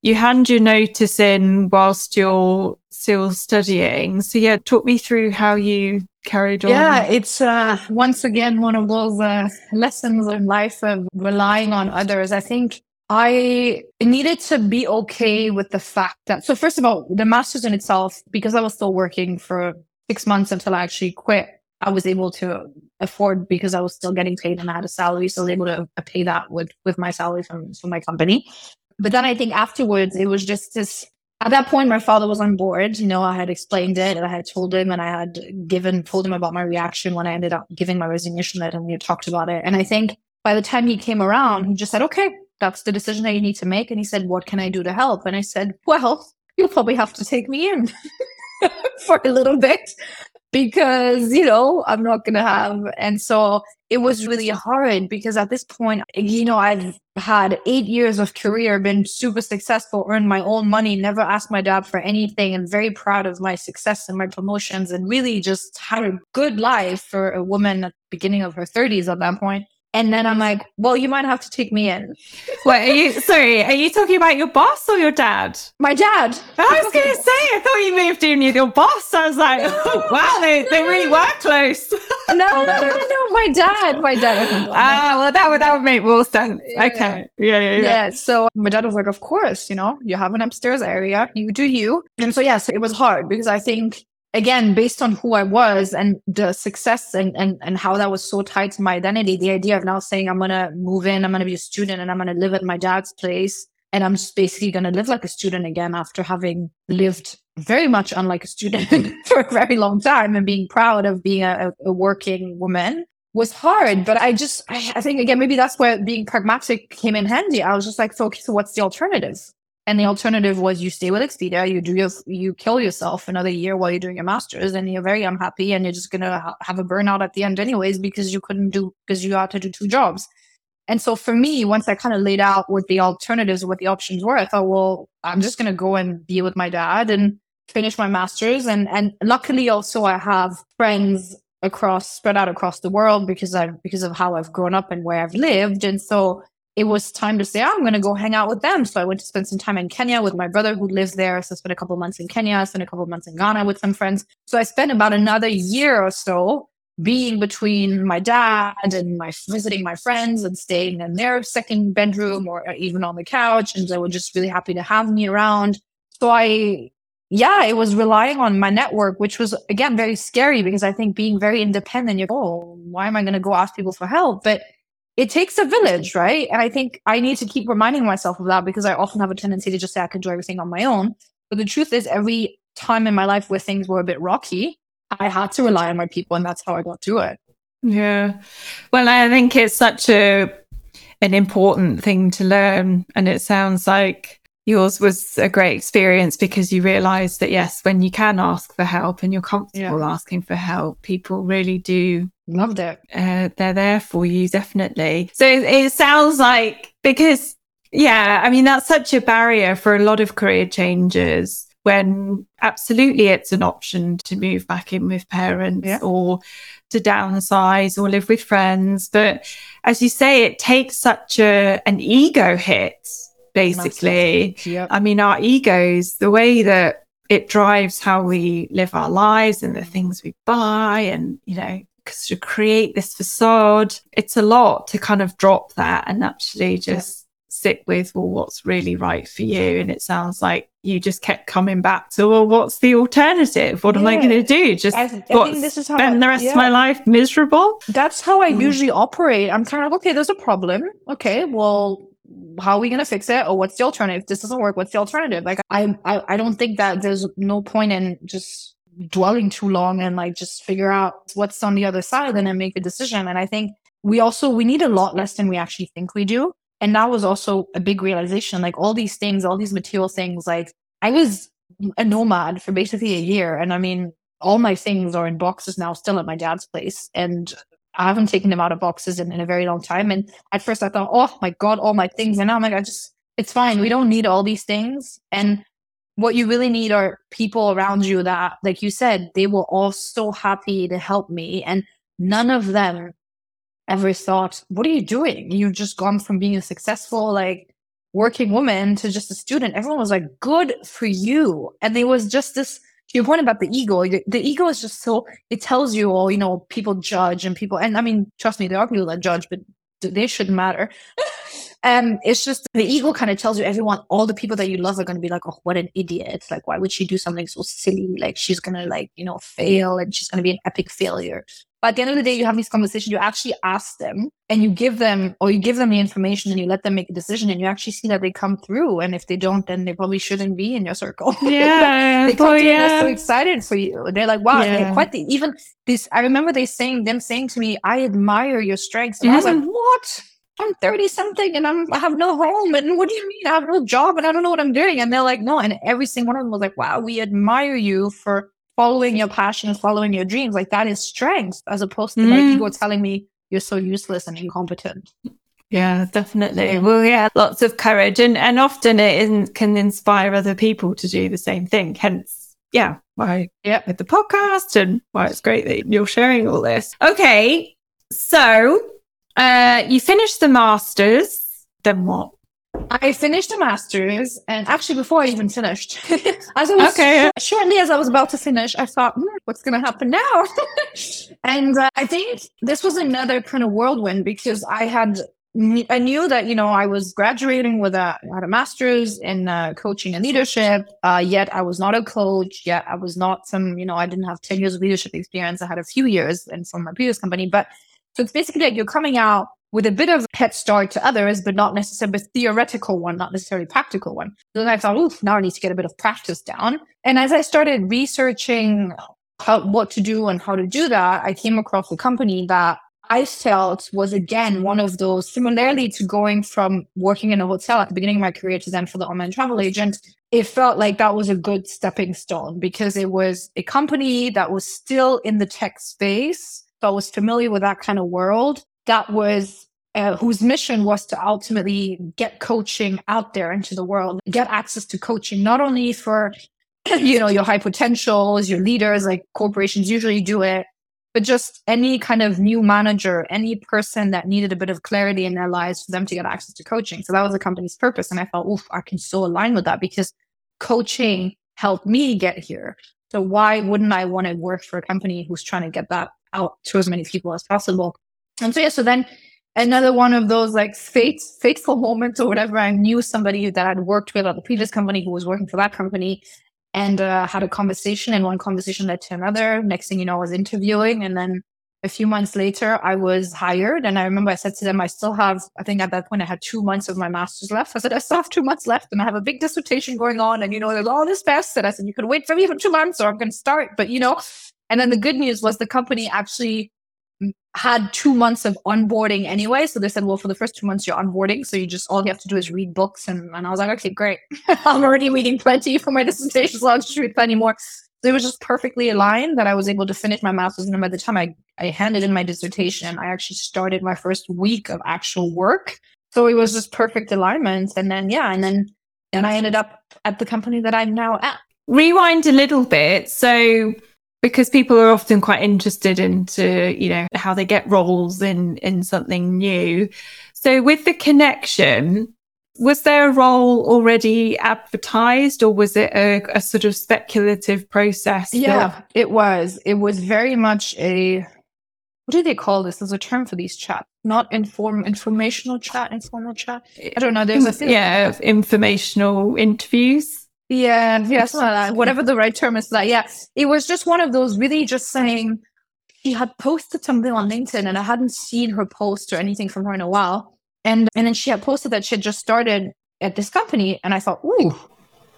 You hand your notice in whilst you're still studying. So yeah, talk me through how you carried on. Yeah, it's uh, once again one of those uh, lessons in life of relying on others. I think I needed to be okay with the fact that, so first of all, the master's in itself, because I was still working for six months until I actually quit, I was able to afford because I was still getting paid and I had a salary. So I was able to pay that with, with my salary from, from my company. But then I think afterwards, it was just this at that point, my father was on board. You know, I had explained it and I had told him and I had given, told him about my reaction when I ended up giving my resignation letter and we talked about it. And I think by the time he came around, he just said, okay, that's the decision that you need to make. And he said, what can I do to help? And I said, well, you'll probably have to take me in for a little bit because, you know, I'm not going to have. And so it was really hard because at this point, you know, I've had eight years of career, been super successful, earned my own money, never asked my dad for anything, and very proud of my success and my promotions, and really just had a good life for a woman at the beginning of her 30s at that point. And then I'm like, well, you might have to take me in. Wait, are you sorry? Are you talking about your boss or your dad? My dad. I was going to say, I thought you moved in with your boss. I was like, oh, wow, they, they really were close. no, no, no, no, my dad, my dad. Ah, well, that would that would make more sense. Okay, yeah, yeah, yeah. Yeah. So my dad was like, of course, you know, you have an upstairs area, you do you. And so yes, it was hard because I think again, based on who I was and the success and, and, and how that was so tied to my identity, the idea of now saying I'm going to move in, I'm going to be a student and I'm going to live at my dad's place. And I'm just basically going to live like a student again after having lived very much unlike a student for a very long time and being proud of being a, a working woman was hard. But I just, I, think again, maybe that's where being pragmatic came in handy. I was just like, so, okay, so what's the alternative? And the alternative was you stay with Expedia, you do your, you kill yourself another year while you're doing your masters, and you're very unhappy, and you're just gonna ha- have a burnout at the end anyways because you couldn't do because you had to do two jobs. And so for me, once I kind of laid out what the alternatives, what the options were, I thought, well, I'm just gonna go and be with my dad and finish my masters. And and luckily also I have friends across spread out across the world because I because of how I've grown up and where I've lived. And so it was time to say, oh, I'm going to go hang out with them. So I went to spend some time in Kenya with my brother who lives there. So I spent a couple months in Kenya, I spent a couple months in Ghana with some friends. So I spent about another year or so being between my dad and my visiting my friends and staying in their second bedroom or uh, even on the couch. And they were just really happy to have me around. So I, yeah, it was relying on my network, which was again very scary because I think being very independent, you're, oh, why am I going to go ask people for help? But it takes a village, right? And I think I need to keep reminding myself of that because I often have a tendency to just say I can do everything on my own. But the truth is, every time in my life where things were a bit rocky, I had to rely on my people, and that's how I got through it. Yeah. Well, I think it's such a an important thing to learn, and it sounds like yours was a great experience because you realized that yes, when you can ask for help and you're comfortable yeah. asking for help, people really do Loved it. Uh, they're there for you, definitely. So it, it sounds like because, yeah, I mean, that's such a barrier for a lot of career changers when absolutely it's an option to move back in with parents yeah. or to downsize or live with friends. But as you say, it takes such a an ego hit, basically. Yep. I mean, our egos, the way that it drives how we live our lives and the things we buy and, you know, to create this facade, it's a lot to kind of drop that and actually just stick with well what's really right for you? And it sounds like you just kept coming back to well what's the alternative? What yeah. am i going to do? Just I, I this is how spend I, the rest yeah. of my life miserable? That's how i mm. usually operate. I'm kind of okay there's a problem. Okay well how are we going to fix it? Or what's the alternative? If this doesn't work. What's the alternative? Like I, I i don't think that there's no point in just dwelling too long and like just figure out what's on the other side and then make a decision. And i think we also we need a lot less than we actually think we do. And that was also a big realization like all these things all these material things like i was a nomad for basically a year. And i mean all my things are in boxes now still at my dad's place. And i haven't taken them out of boxes in, in a very long time. And at first i thought oh my god all my things. And now i'm like i just it's fine. We don't need all these things. And what you really need are people around you that like you said they were all so happy to help me and none of them ever thought, what are you doing? You've just gone from being a successful, like working woman to just a student. Everyone was like, good for you. And there was just this, to your point about the ego, the ego is just so, it tells you, all, you know, people judge and people, and I mean, trust me, there are people that judge, but they shouldn't matter. um, it's just the ego kind of tells you everyone, all the people that you love are going to be like, oh, what an idiot. It's Like, why would she do something so silly? Like, she's going to, like, you know, fail and she's going to be an epic failure. But at the end of the day, you have these conversations, you actually ask them and you give them, or you give them the information and you let them make a decision and you actually see that they come through. And if they don't, then they probably shouldn't be in your circle. Yeah. they come oh, yeah. they're so excited for you. They're like, wow, yeah. they're quite the, even this, I remember they saying, them saying to me, I admire your strengths. And mm-hmm. I was like, what? I'm 30 something and I'm I have no home and what do you mean I have no job and I don't know what I'm doing and they're like no and every single one of them was like wow we admire you for following your passions, following your dreams. Like that is strength as opposed to mm. my ego telling me you're so useless and incompetent. Yeah, definitely. Well, yeah, lots of courage, and and often it can inspire other people to do the same thing. Hence, yeah, why yeah with the podcast and why it's great that you're sharing all this. Okay, so uh, you finished the masters. Then what? I finished the master's, and actually, before I even finished, as I was okay. shortly as I was about to finish, I thought, hmm, "What's going to happen now?" and uh, I think this was another kind of whirlwind because I had I knew that you know I was graduating with a had a master's in uh, coaching and leadership. Uh, yet I was not a coach. Yet I was not some you know I didn't have ten years of leadership experience. I had a few years and from my previous company, but so it's basically like you're coming out with a bit of head start to others, but not necessarily a theoretical one, not necessarily practical one. Then I thought, oof, now I need to get a bit of practice down. And as I started researching how, what to do and how to do that, I came across a company that I felt was again one of those, similarly to going from working in a hotel at the beginning of my career to then for the online travel agent, it felt like that was a good stepping stone because it was a company that was still in the tech space, I was familiar with that kind of world, that was uh, whose mission was to ultimately get coaching out there into the world, get access to coaching, not only for, you know, your high potentials, your leaders, like corporations usually do it, but just any kind of new manager, any person that needed a bit of clarity in their lives for them to get access to coaching. So that was the company's purpose. And I felt, oof, I can so align with that because coaching helped me get here. So why wouldn't I want to work for a company who's trying to get that out to as many people as possible? And so, yeah, so then another one of those like fate, fateful moments or whatever. I knew somebody that I'd worked with at the previous company who was working for that company and uh, had a conversation and one conversation led to another. Next thing you know, I was interviewing and then a few months later, I was hired. And I remember I said to them, I still have, I think at that point I had two months of my master's left. I said, I still have two months left and I have a big dissertation going on. And, you know, there's all this best. And I said, you could wait for me for two months or I'm going to start. But, you know, and then the mm-hmm. good news was the company actually had two months of onboarding anyway. So they said, well, for the first two months, you're onboarding. So you just, all you have to do is read books. And, and I was like, okay, great. I'm already reading plenty for my dissertation. So I'll just read plenty more. So it was just perfectly aligned that I was able to finish my master's. And by the time I, I handed in my dissertation, I actually started my first week of actual work. So it was just perfect alignment. And then, yeah, and then, and I ended up at the company that I'm now at. Rewind a little bit. So, because people are often quite interested into, you know, how they get roles in in something new. So with the connection, was there a role already advertised or was it a, a sort of speculative process? Yeah, that- it was. It was very much a, what do they call this? There's a term for these chat, not inform informational chat, informal chat. I don't know. There's a yeah, informational interviews. Yeah, yeah, like. Whatever the right term is, that yeah, it was just one of those really just saying she had posted something on LinkedIn and I hadn't seen her post or anything from her in a while. And and then she had posted that she had just started at this company, and I thought, ooh.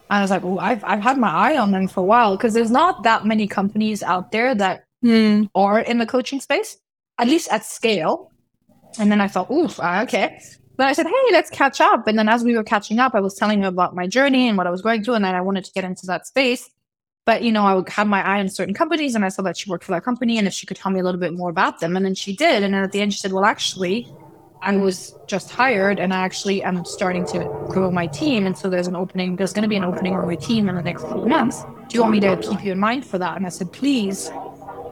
I was like, oh, I've I've had my eye on them for a while because there's not that many companies out there that mm. are in the coaching space, at least at scale. And then I thought, ooh, okay. But I said, hey, let's catch up. And then as we were catching up, I was telling her about my journey and what I was going through, and then I wanted to get into that space. But you know, I had my eye on certain companies, and I saw that she worked for that company, and if she could tell me a little bit more about them, and then she did. And then at the end, she said, well, actually, I was just hired and I actually am starting to grow my team. And so there's an opening, there's going to be an opening on my team in the next few months. Do you want me to keep you in mind for that? And I said, please.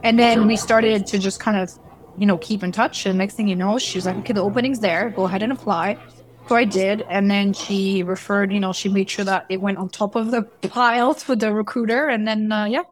And then we started to just kind of, you know, keep in touch. And next thing you know, she was like, okay, the opening's there. Go ahead and apply. So I did. And then she referred, you know, she made sure that it went on top of the piles with the recruiter. And then, uh, yeah,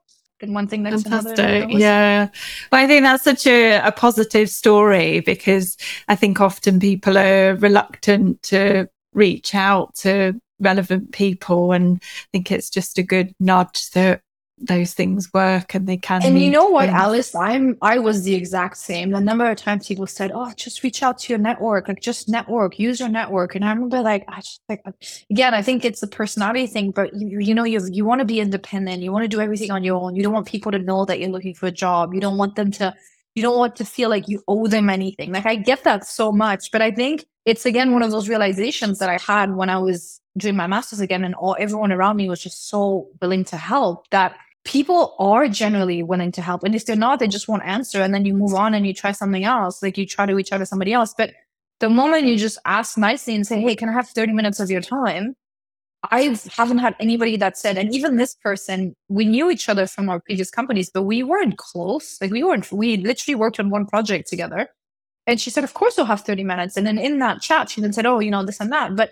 and one thing that's fantastic. Yeah. But I think that's such a, a positive story because I think often people are reluctant to reach out to relevant people and I think it's just a good nudge that those things work and they can. And you know what, things. Alice, I'm I was the exact same. The number of times people said, "Oh, just reach out to your network, like just network, use your network." And I remember, like, I just like again, I think it's the personality thing, but you, you know, you you want to be independent, you want to do everything on your own. You don't want people to know that you're looking for a job. You don't want them to. You don't want to feel like you owe them anything. Like I get that so much, but I think it's again one of those realizations that I had when I was doing my masters again, and all everyone around me was just so willing to help that people are generally willing to help. And if they're not, they just won't answer. And then you move on and you try something else. Like you try to reach out to somebody else. But the moment you just ask nicely and say, Hey, can I have 30 minutes of your time? I haven't had anybody that said, and even this person, we knew each other from our previous companies, but we weren't close. Like we weren't, we literally worked on one project together. And she said, Of course, you'll have 30 minutes. And then in that chat, she then said, Oh, you know, this and that. But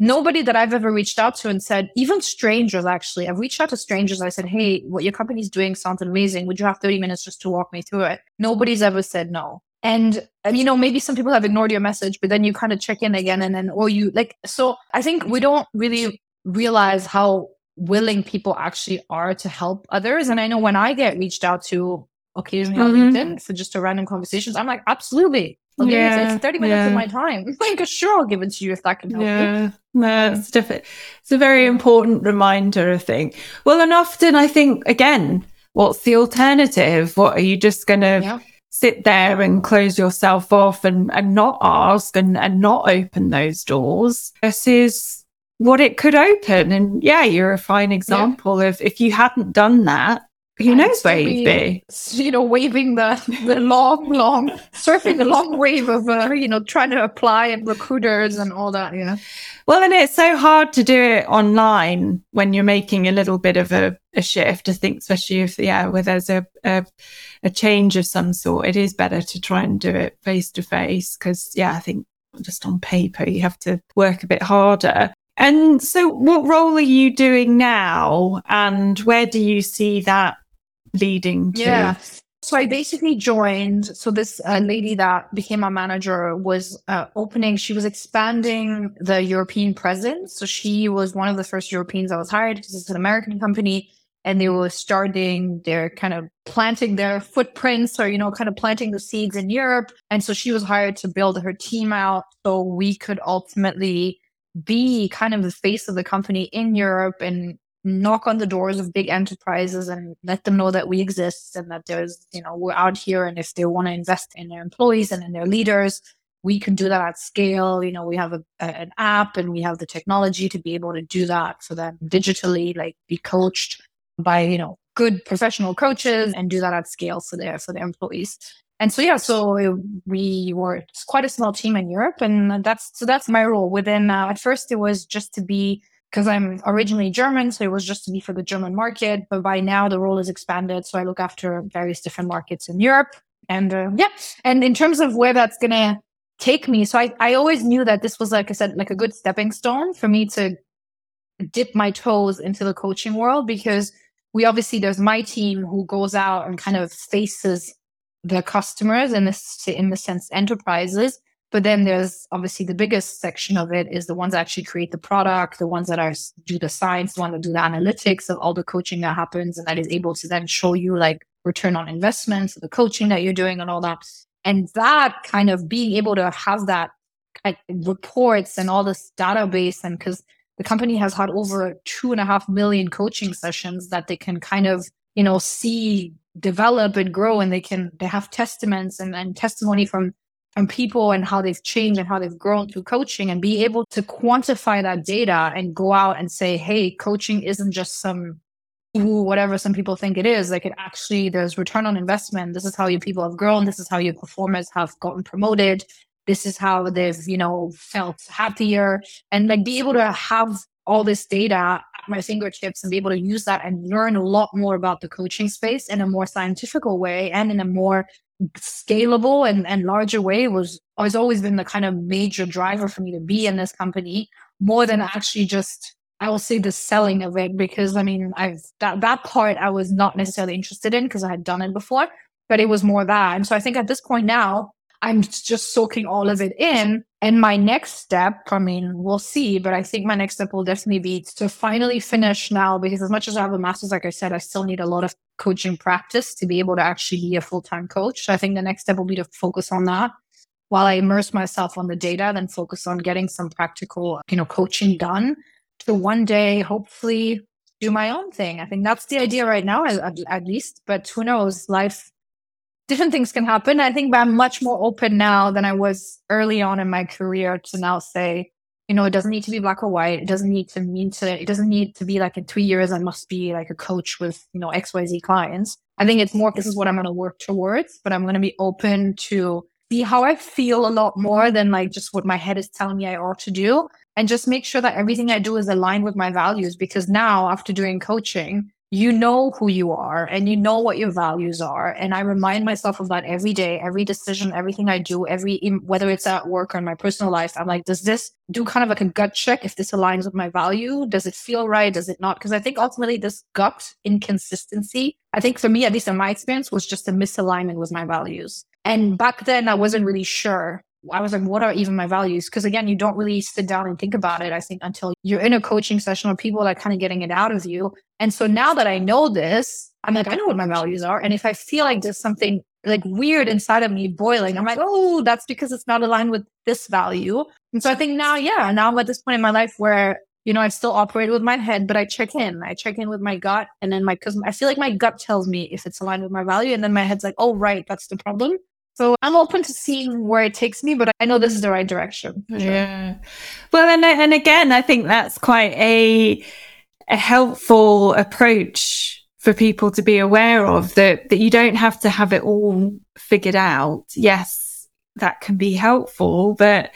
nobody that I've ever reached out to and said, even strangers actually, I've reached out to strangers. I said, Hey, what your company's doing sounds amazing. Would you have 30 minutes just to walk me through it? Nobody's ever said no. And, you know, maybe some people have ignored your message, but then you kind of check in again and then, or you like, so I think we don't really realize how willing people actually are to help others. And I know when I get reached out to occasionally mm-hmm. on LinkedIn for just a random conversations, I'm like, absolutely. Yeah, it's 30 minutes yeah. of my time. Like, sure, I'll give it to you if that can help yeah. you. No, it's different. It's a very important reminder, I think. Well, and often I think, again, what's the alternative? What are you just going to yeah. sit there and close yourself off and, and not ask and, and not open those doors versus what it could open? And yeah, you're a fine example yeah. of if you hadn't done that, who knows where you'd be? You know, waving the the long, long, surfing the long wave of uh, you know trying to apply and recruiters and all that. Yeah. Well, and it's so hard to do it online when you're making a little bit of a, a shift. I think, especially if yeah, where there's a, a a change of some sort, it is better to try and do it face to face because yeah, I think just on paper you have to work a bit harder. And so, what role are you doing now, and where do you see that leading to? Yeah. So I basically joined. So this uh, lady that became our manager was uh, opening. She was expanding the European presence. So she was one of the first Europeans I was hired because it's an American company, and they were starting. They're kind of planting their footprints, or you know, kind of planting the seeds in Europe. And so she was hired to build her team out, so we could ultimately be kind of the face of the company in Europe and knock on the doors of big enterprises and let them know that we exist and that there's, you know, we're out here. And if they want to invest in their employees and in their leaders, we can do that at scale. You know, we have a, a, an app and we have the technology to be able to do that for them digitally, like be coached by, you know, good professional coaches and do that at scale for their for their employees. And so yeah, so we were quite a small team in Europe, and that's so that's my role within. Uh, at first, it was just to be because I'm originally German, so it was just to be for the German market. But by now, the role is expanded, so I look after various different markets in Europe. And uh, yeah, and in terms of where that's gonna take me, so I I always knew that this was like I said, like a good stepping stone for me to dip my toes into the coaching world because we obviously there's my team who goes out and kind of faces the customers and this in the sense enterprises but then there's obviously the biggest section of it is the ones that actually create the product the ones that are do the science the ones that do the analytics of all the coaching that happens and that is able to then show you like return on investments the coaching that you're doing and all that. And that kind of being able to have that like, reports and all this database and because the company has had over two and a half million coaching sessions that they can kind of you know see develop and grow and they can they have testaments and, and testimony from from people and how they've changed and how they've grown through coaching and be able to quantify that data and go out and say hey coaching isn't just some whatever some people think it is. Like it actually there's return on investment. This is how your people have grown. This is how your performers have gotten promoted. This is how they've you know felt happier. And like be able to have all this data at my fingertips and be able to use that and learn a lot more about the coaching space in a more scientific way and in a more scalable and, and larger way was has always been the kind of major driver for me to be in this company more than actually just I will say the selling of it because I mean I've that that part I was not necessarily interested in because I had done it before, but it was more that. And so I think at this point now I'm just soaking all of it in. And my next step, I mean, we'll see, but I think my next step will definitely be to finally finish now because as much as I have a master's, like I said, I still need a lot of coaching practice to be able to actually be a full time coach. So I think the next step will be to focus on that while I immerse myself on the data, then focus on getting some practical, you know, coaching done to one day hopefully do my own thing. I think that's the idea right now, at, at least. But who knows? Life different things can happen. I think I'm much more open now than I was early on in my career to now say, you know, it doesn't need to be black or white. It doesn't need to mean to, it doesn't need to be like in three years, I must be like a coach with, you know, XYZ clients. I think it's more, this is what I'm going to work towards, but I'm going to be open to see how I feel a lot more than like just what my head is telling me I ought to do. And just make sure that everything I do is aligned with my values. Because now after doing coaching, you know who you are and you know what your values are. And i remind myself of that every day every decision everything i do every whether it's at work or in my personal life i'm like does this do kind of like a gut check if this aligns with my value? Does it feel right? Does it not? Because i think ultimately this gut inconsistency i think for me at least in my experience was just a misalignment with my values. And back then i wasn't really sure I was like, what are even my values? Because again, you don't really sit down and think about it, I think, until you're in a coaching session or people are kind of getting it out of you. And so now that I know this, I'm like, I know what my values are. And if I feel like there's something like weird inside of me boiling, I'm like, oh, that's because it's not aligned with this value. And so I think now, yeah, now I'm at this point in my life where, you know, I still operate with my head, but I check in. I check in with my gut. And then my, cause I feel like my gut tells me if it's aligned with my value. And then my head's like, oh, right, that's the problem. So I'm open to seeing where it takes me, but I know this is the right direction. Sure. Yeah. Well, and and again, I think that's quite a a helpful approach for people to be aware of that that you don't have to have it all figured out. Yes, that can be helpful, but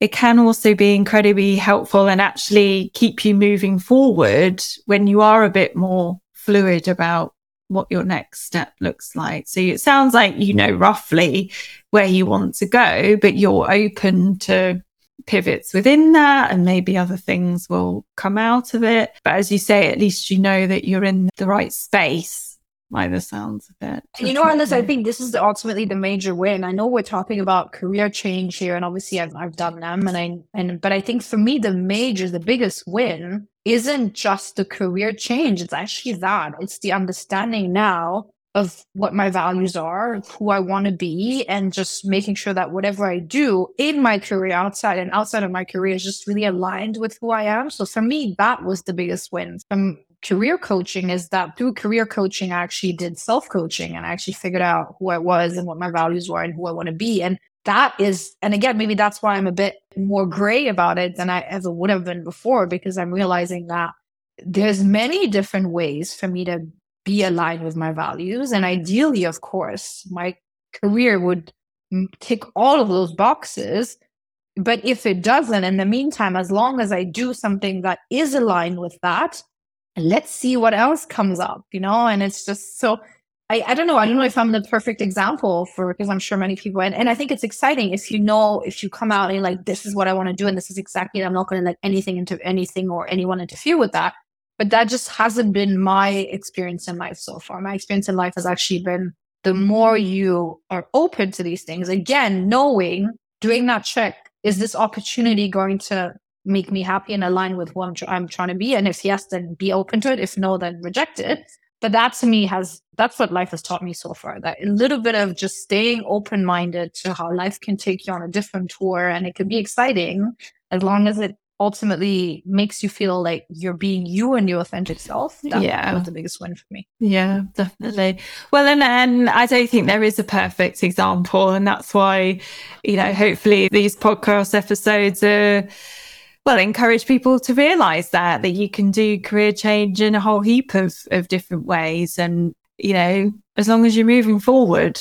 it can also be incredibly helpful and actually keep you moving forward when you are a bit more fluid about what your next step looks like. So it sounds like you know roughly where you want to go, but you're open to pivots within that and maybe other things will come out of it. But as you say, at least you know that you're in the right space by the sounds of it. You know, Alice, I think this is ultimately the major win. I know we're talking about career change here, and obviously I've, I've done them, and I and but I think for me the major, the biggest win isn't just the career change. It's actually that. It's the understanding now of what my values are, who I want to be, and just making sure that whatever I do in my career, outside and outside of my career, is just really aligned with who I am. So for me, that was the biggest win. From career coaching is that through career coaching, I actually did self coaching and I actually figured out who I was and what my values were and who I want to be. And that is, and again, maybe that's why I'm a bit more gray about it than I ever would have been before, because I'm realizing that there's many different ways for me to be aligned with my values. And ideally, of course, my career would mm, tick all of those boxes. But if it doesn't, in the meantime, as long as I do something that is aligned with that, let's see what else comes up, you know? And it's just so I, I don't know. I don't know if I'm the perfect example for because I'm sure many people and, and I think it's exciting if you know if you come out and like this is what I want to do and this is exactly I'm not going to let anything into anything or anyone interfere with that. But that just hasn't been my experience in life so far. My experience in life has actually been the more you are open to these things, again, knowing, doing that check, is this opportunity going to make me happy and align with who I'm, I'm trying to be? And if yes, then be open to it. If no, then reject it. But that to me has, that's what life has taught me so far that a little bit of just staying open minded to how life can take you on a different tour. And it can be exciting as long as it ultimately makes you feel like you're being you and your authentic self. That yeah. was the biggest win for me. Yeah, definitely. Well, and, and I don't think there is a perfect example. And that's why, you know, hopefully these podcast episodes are well encourage people to realize that that you can do career change in a whole heap of of different ways and you know as long as you're moving forward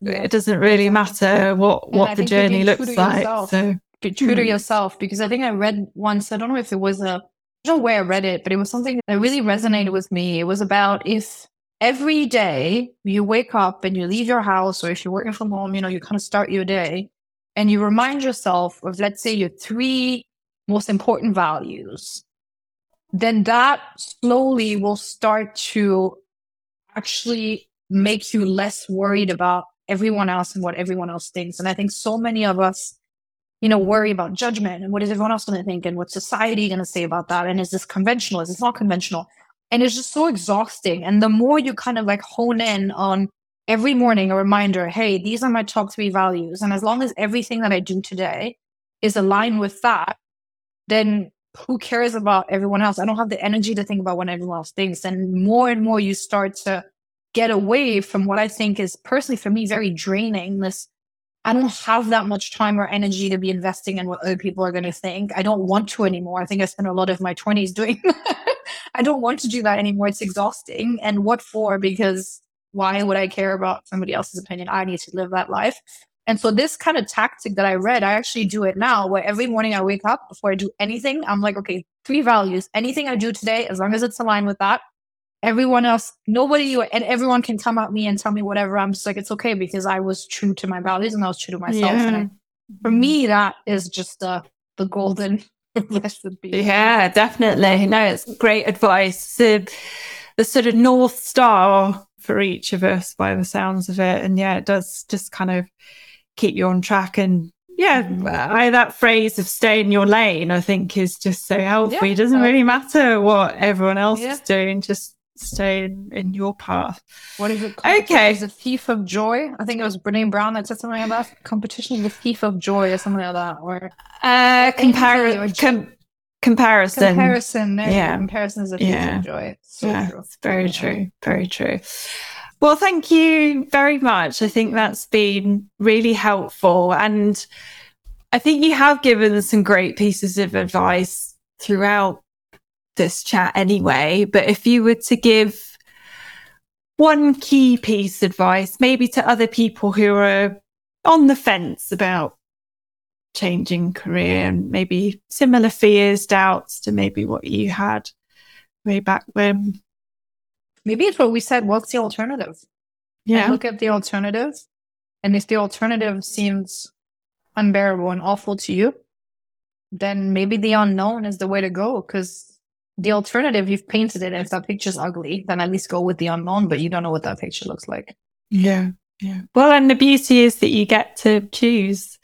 yeah. it doesn't really matter what and what the journey looks like yourself. so be true to hmm. yourself because i think i read once i don't know if it was a I don't know where I read it, but it was something that really resonated with me. It was about if every day you wake up and you leave your house, or if you're working from home, you know, you kind of start your day and you remind yourself of, let's say, your three most important values, then that slowly will start to actually make you less worried about everyone else and what everyone else thinks. And I think so many of us, you know, worry about judgment and what is everyone else going to think and what society going to say about that. And is this conventional? Is this not conventional? And it's just so exhausting. And the more you kind of like hone in on every morning a reminder, hey, these are my top three values. And as long as everything that I do today is aligned with that, then who cares about everyone else? I don't have the energy to think about what everyone else thinks. And more and more you start to get away from what I think is personally for me very draining. This I don't have that much time or energy to be investing in what other people are going to think. I don't want to anymore. I think I spent a lot of my 20s doing that. I don't want to do that anymore. It's exhausting. And what for? Because why would I care about somebody else's opinion? I need to live that life. And so this kind of tactic that I read, I actually do it now where every morning I wake up before I do anything, I'm like, okay, three values. Anything I do today, as long as it's aligned with that, everyone else, nobody and everyone can come at me and tell me whatever. I'm just like, it's okay because I was true to my values and I was true to myself. Yeah. And I, for me, that is just the the golden. Yeah, definitely. No, it's great advice. The, the sort of north star for each of us by the sounds of it. And yeah, it does just kind of keep you on track and yeah. I, that phrase of stay in your lane, I think is just so helpful. Yeah, it doesn't really matter what everyone else yeah. is doing, just stay in, in, your path. What is it called? Okay. It's it thief of joy? I think it was Brene Brown that said something like that. Competition is the thief of joy or something like that. Or uh compar- com- comparison. Comparison. yeah. Comparison is a thief yeah. of joy. So yeah, true. It's very true. Very true. Well, thank you very much. I think that's been really helpful. And I think you have given some great pieces of advice throughout this chat anyway. But if you were to give one key piece of advice, maybe to other people who are on the fence about changing career and maybe similar fears, doubts to maybe what you had way back when, maybe it's what we said. What's the alternative? Yeah. And look at the alternative. And if the alternative seems unbearable and awful to you, then maybe the unknown is the way to go because the alternative you've painted it. If that picture's ugly, then at least go with the unknown, but you don't know what that picture looks like. Yeah. Yeah. Well, and the beauty is that you get to choose,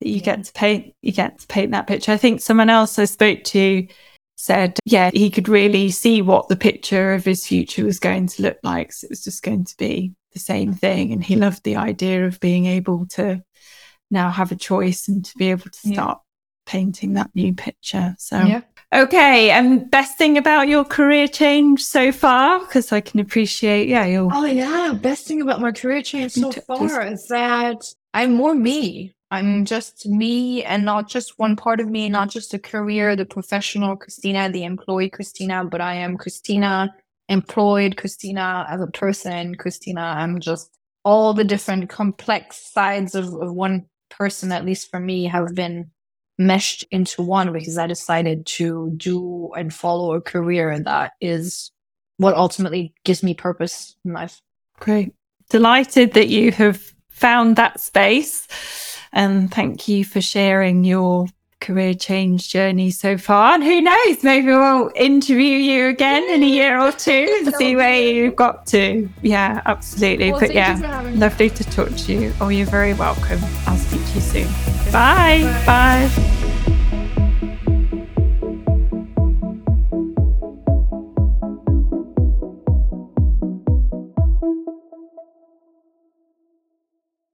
that you yeah. get to paint, you get to paint that picture. I think someone else I spoke to said, yeah, he could really see what the picture of his future was going to look like. So it was just going to be the same thing. And he loved the idea of being able to now have a choice and to be able to start yeah. painting that new picture. So, yeah. okay. And best thing about your career change so far? Because I can appreciate, yeah, you Oh, yeah. Best thing about my career change so far is that I'm more me. I'm just me and not just one part of me, not just a career, the professional Christina, the employee Christina, but I am Christina employed, Christina as a person, Christina, I'm just all the different complex sides of, of one person, at least for me, have been meshed into one because I decided to do and follow a career and that is what ultimately gives me purpose in life. Great. Delighted that you have found that space. And thank you for sharing your career change journey so far. And who knows, maybe we'll interview you again in a year or two and see where you've got to. Yeah, absolutely. Well, but yeah, lovely to talk to you. Oh, you're very welcome. I'll speak to you soon. Bye. Bye. Bye.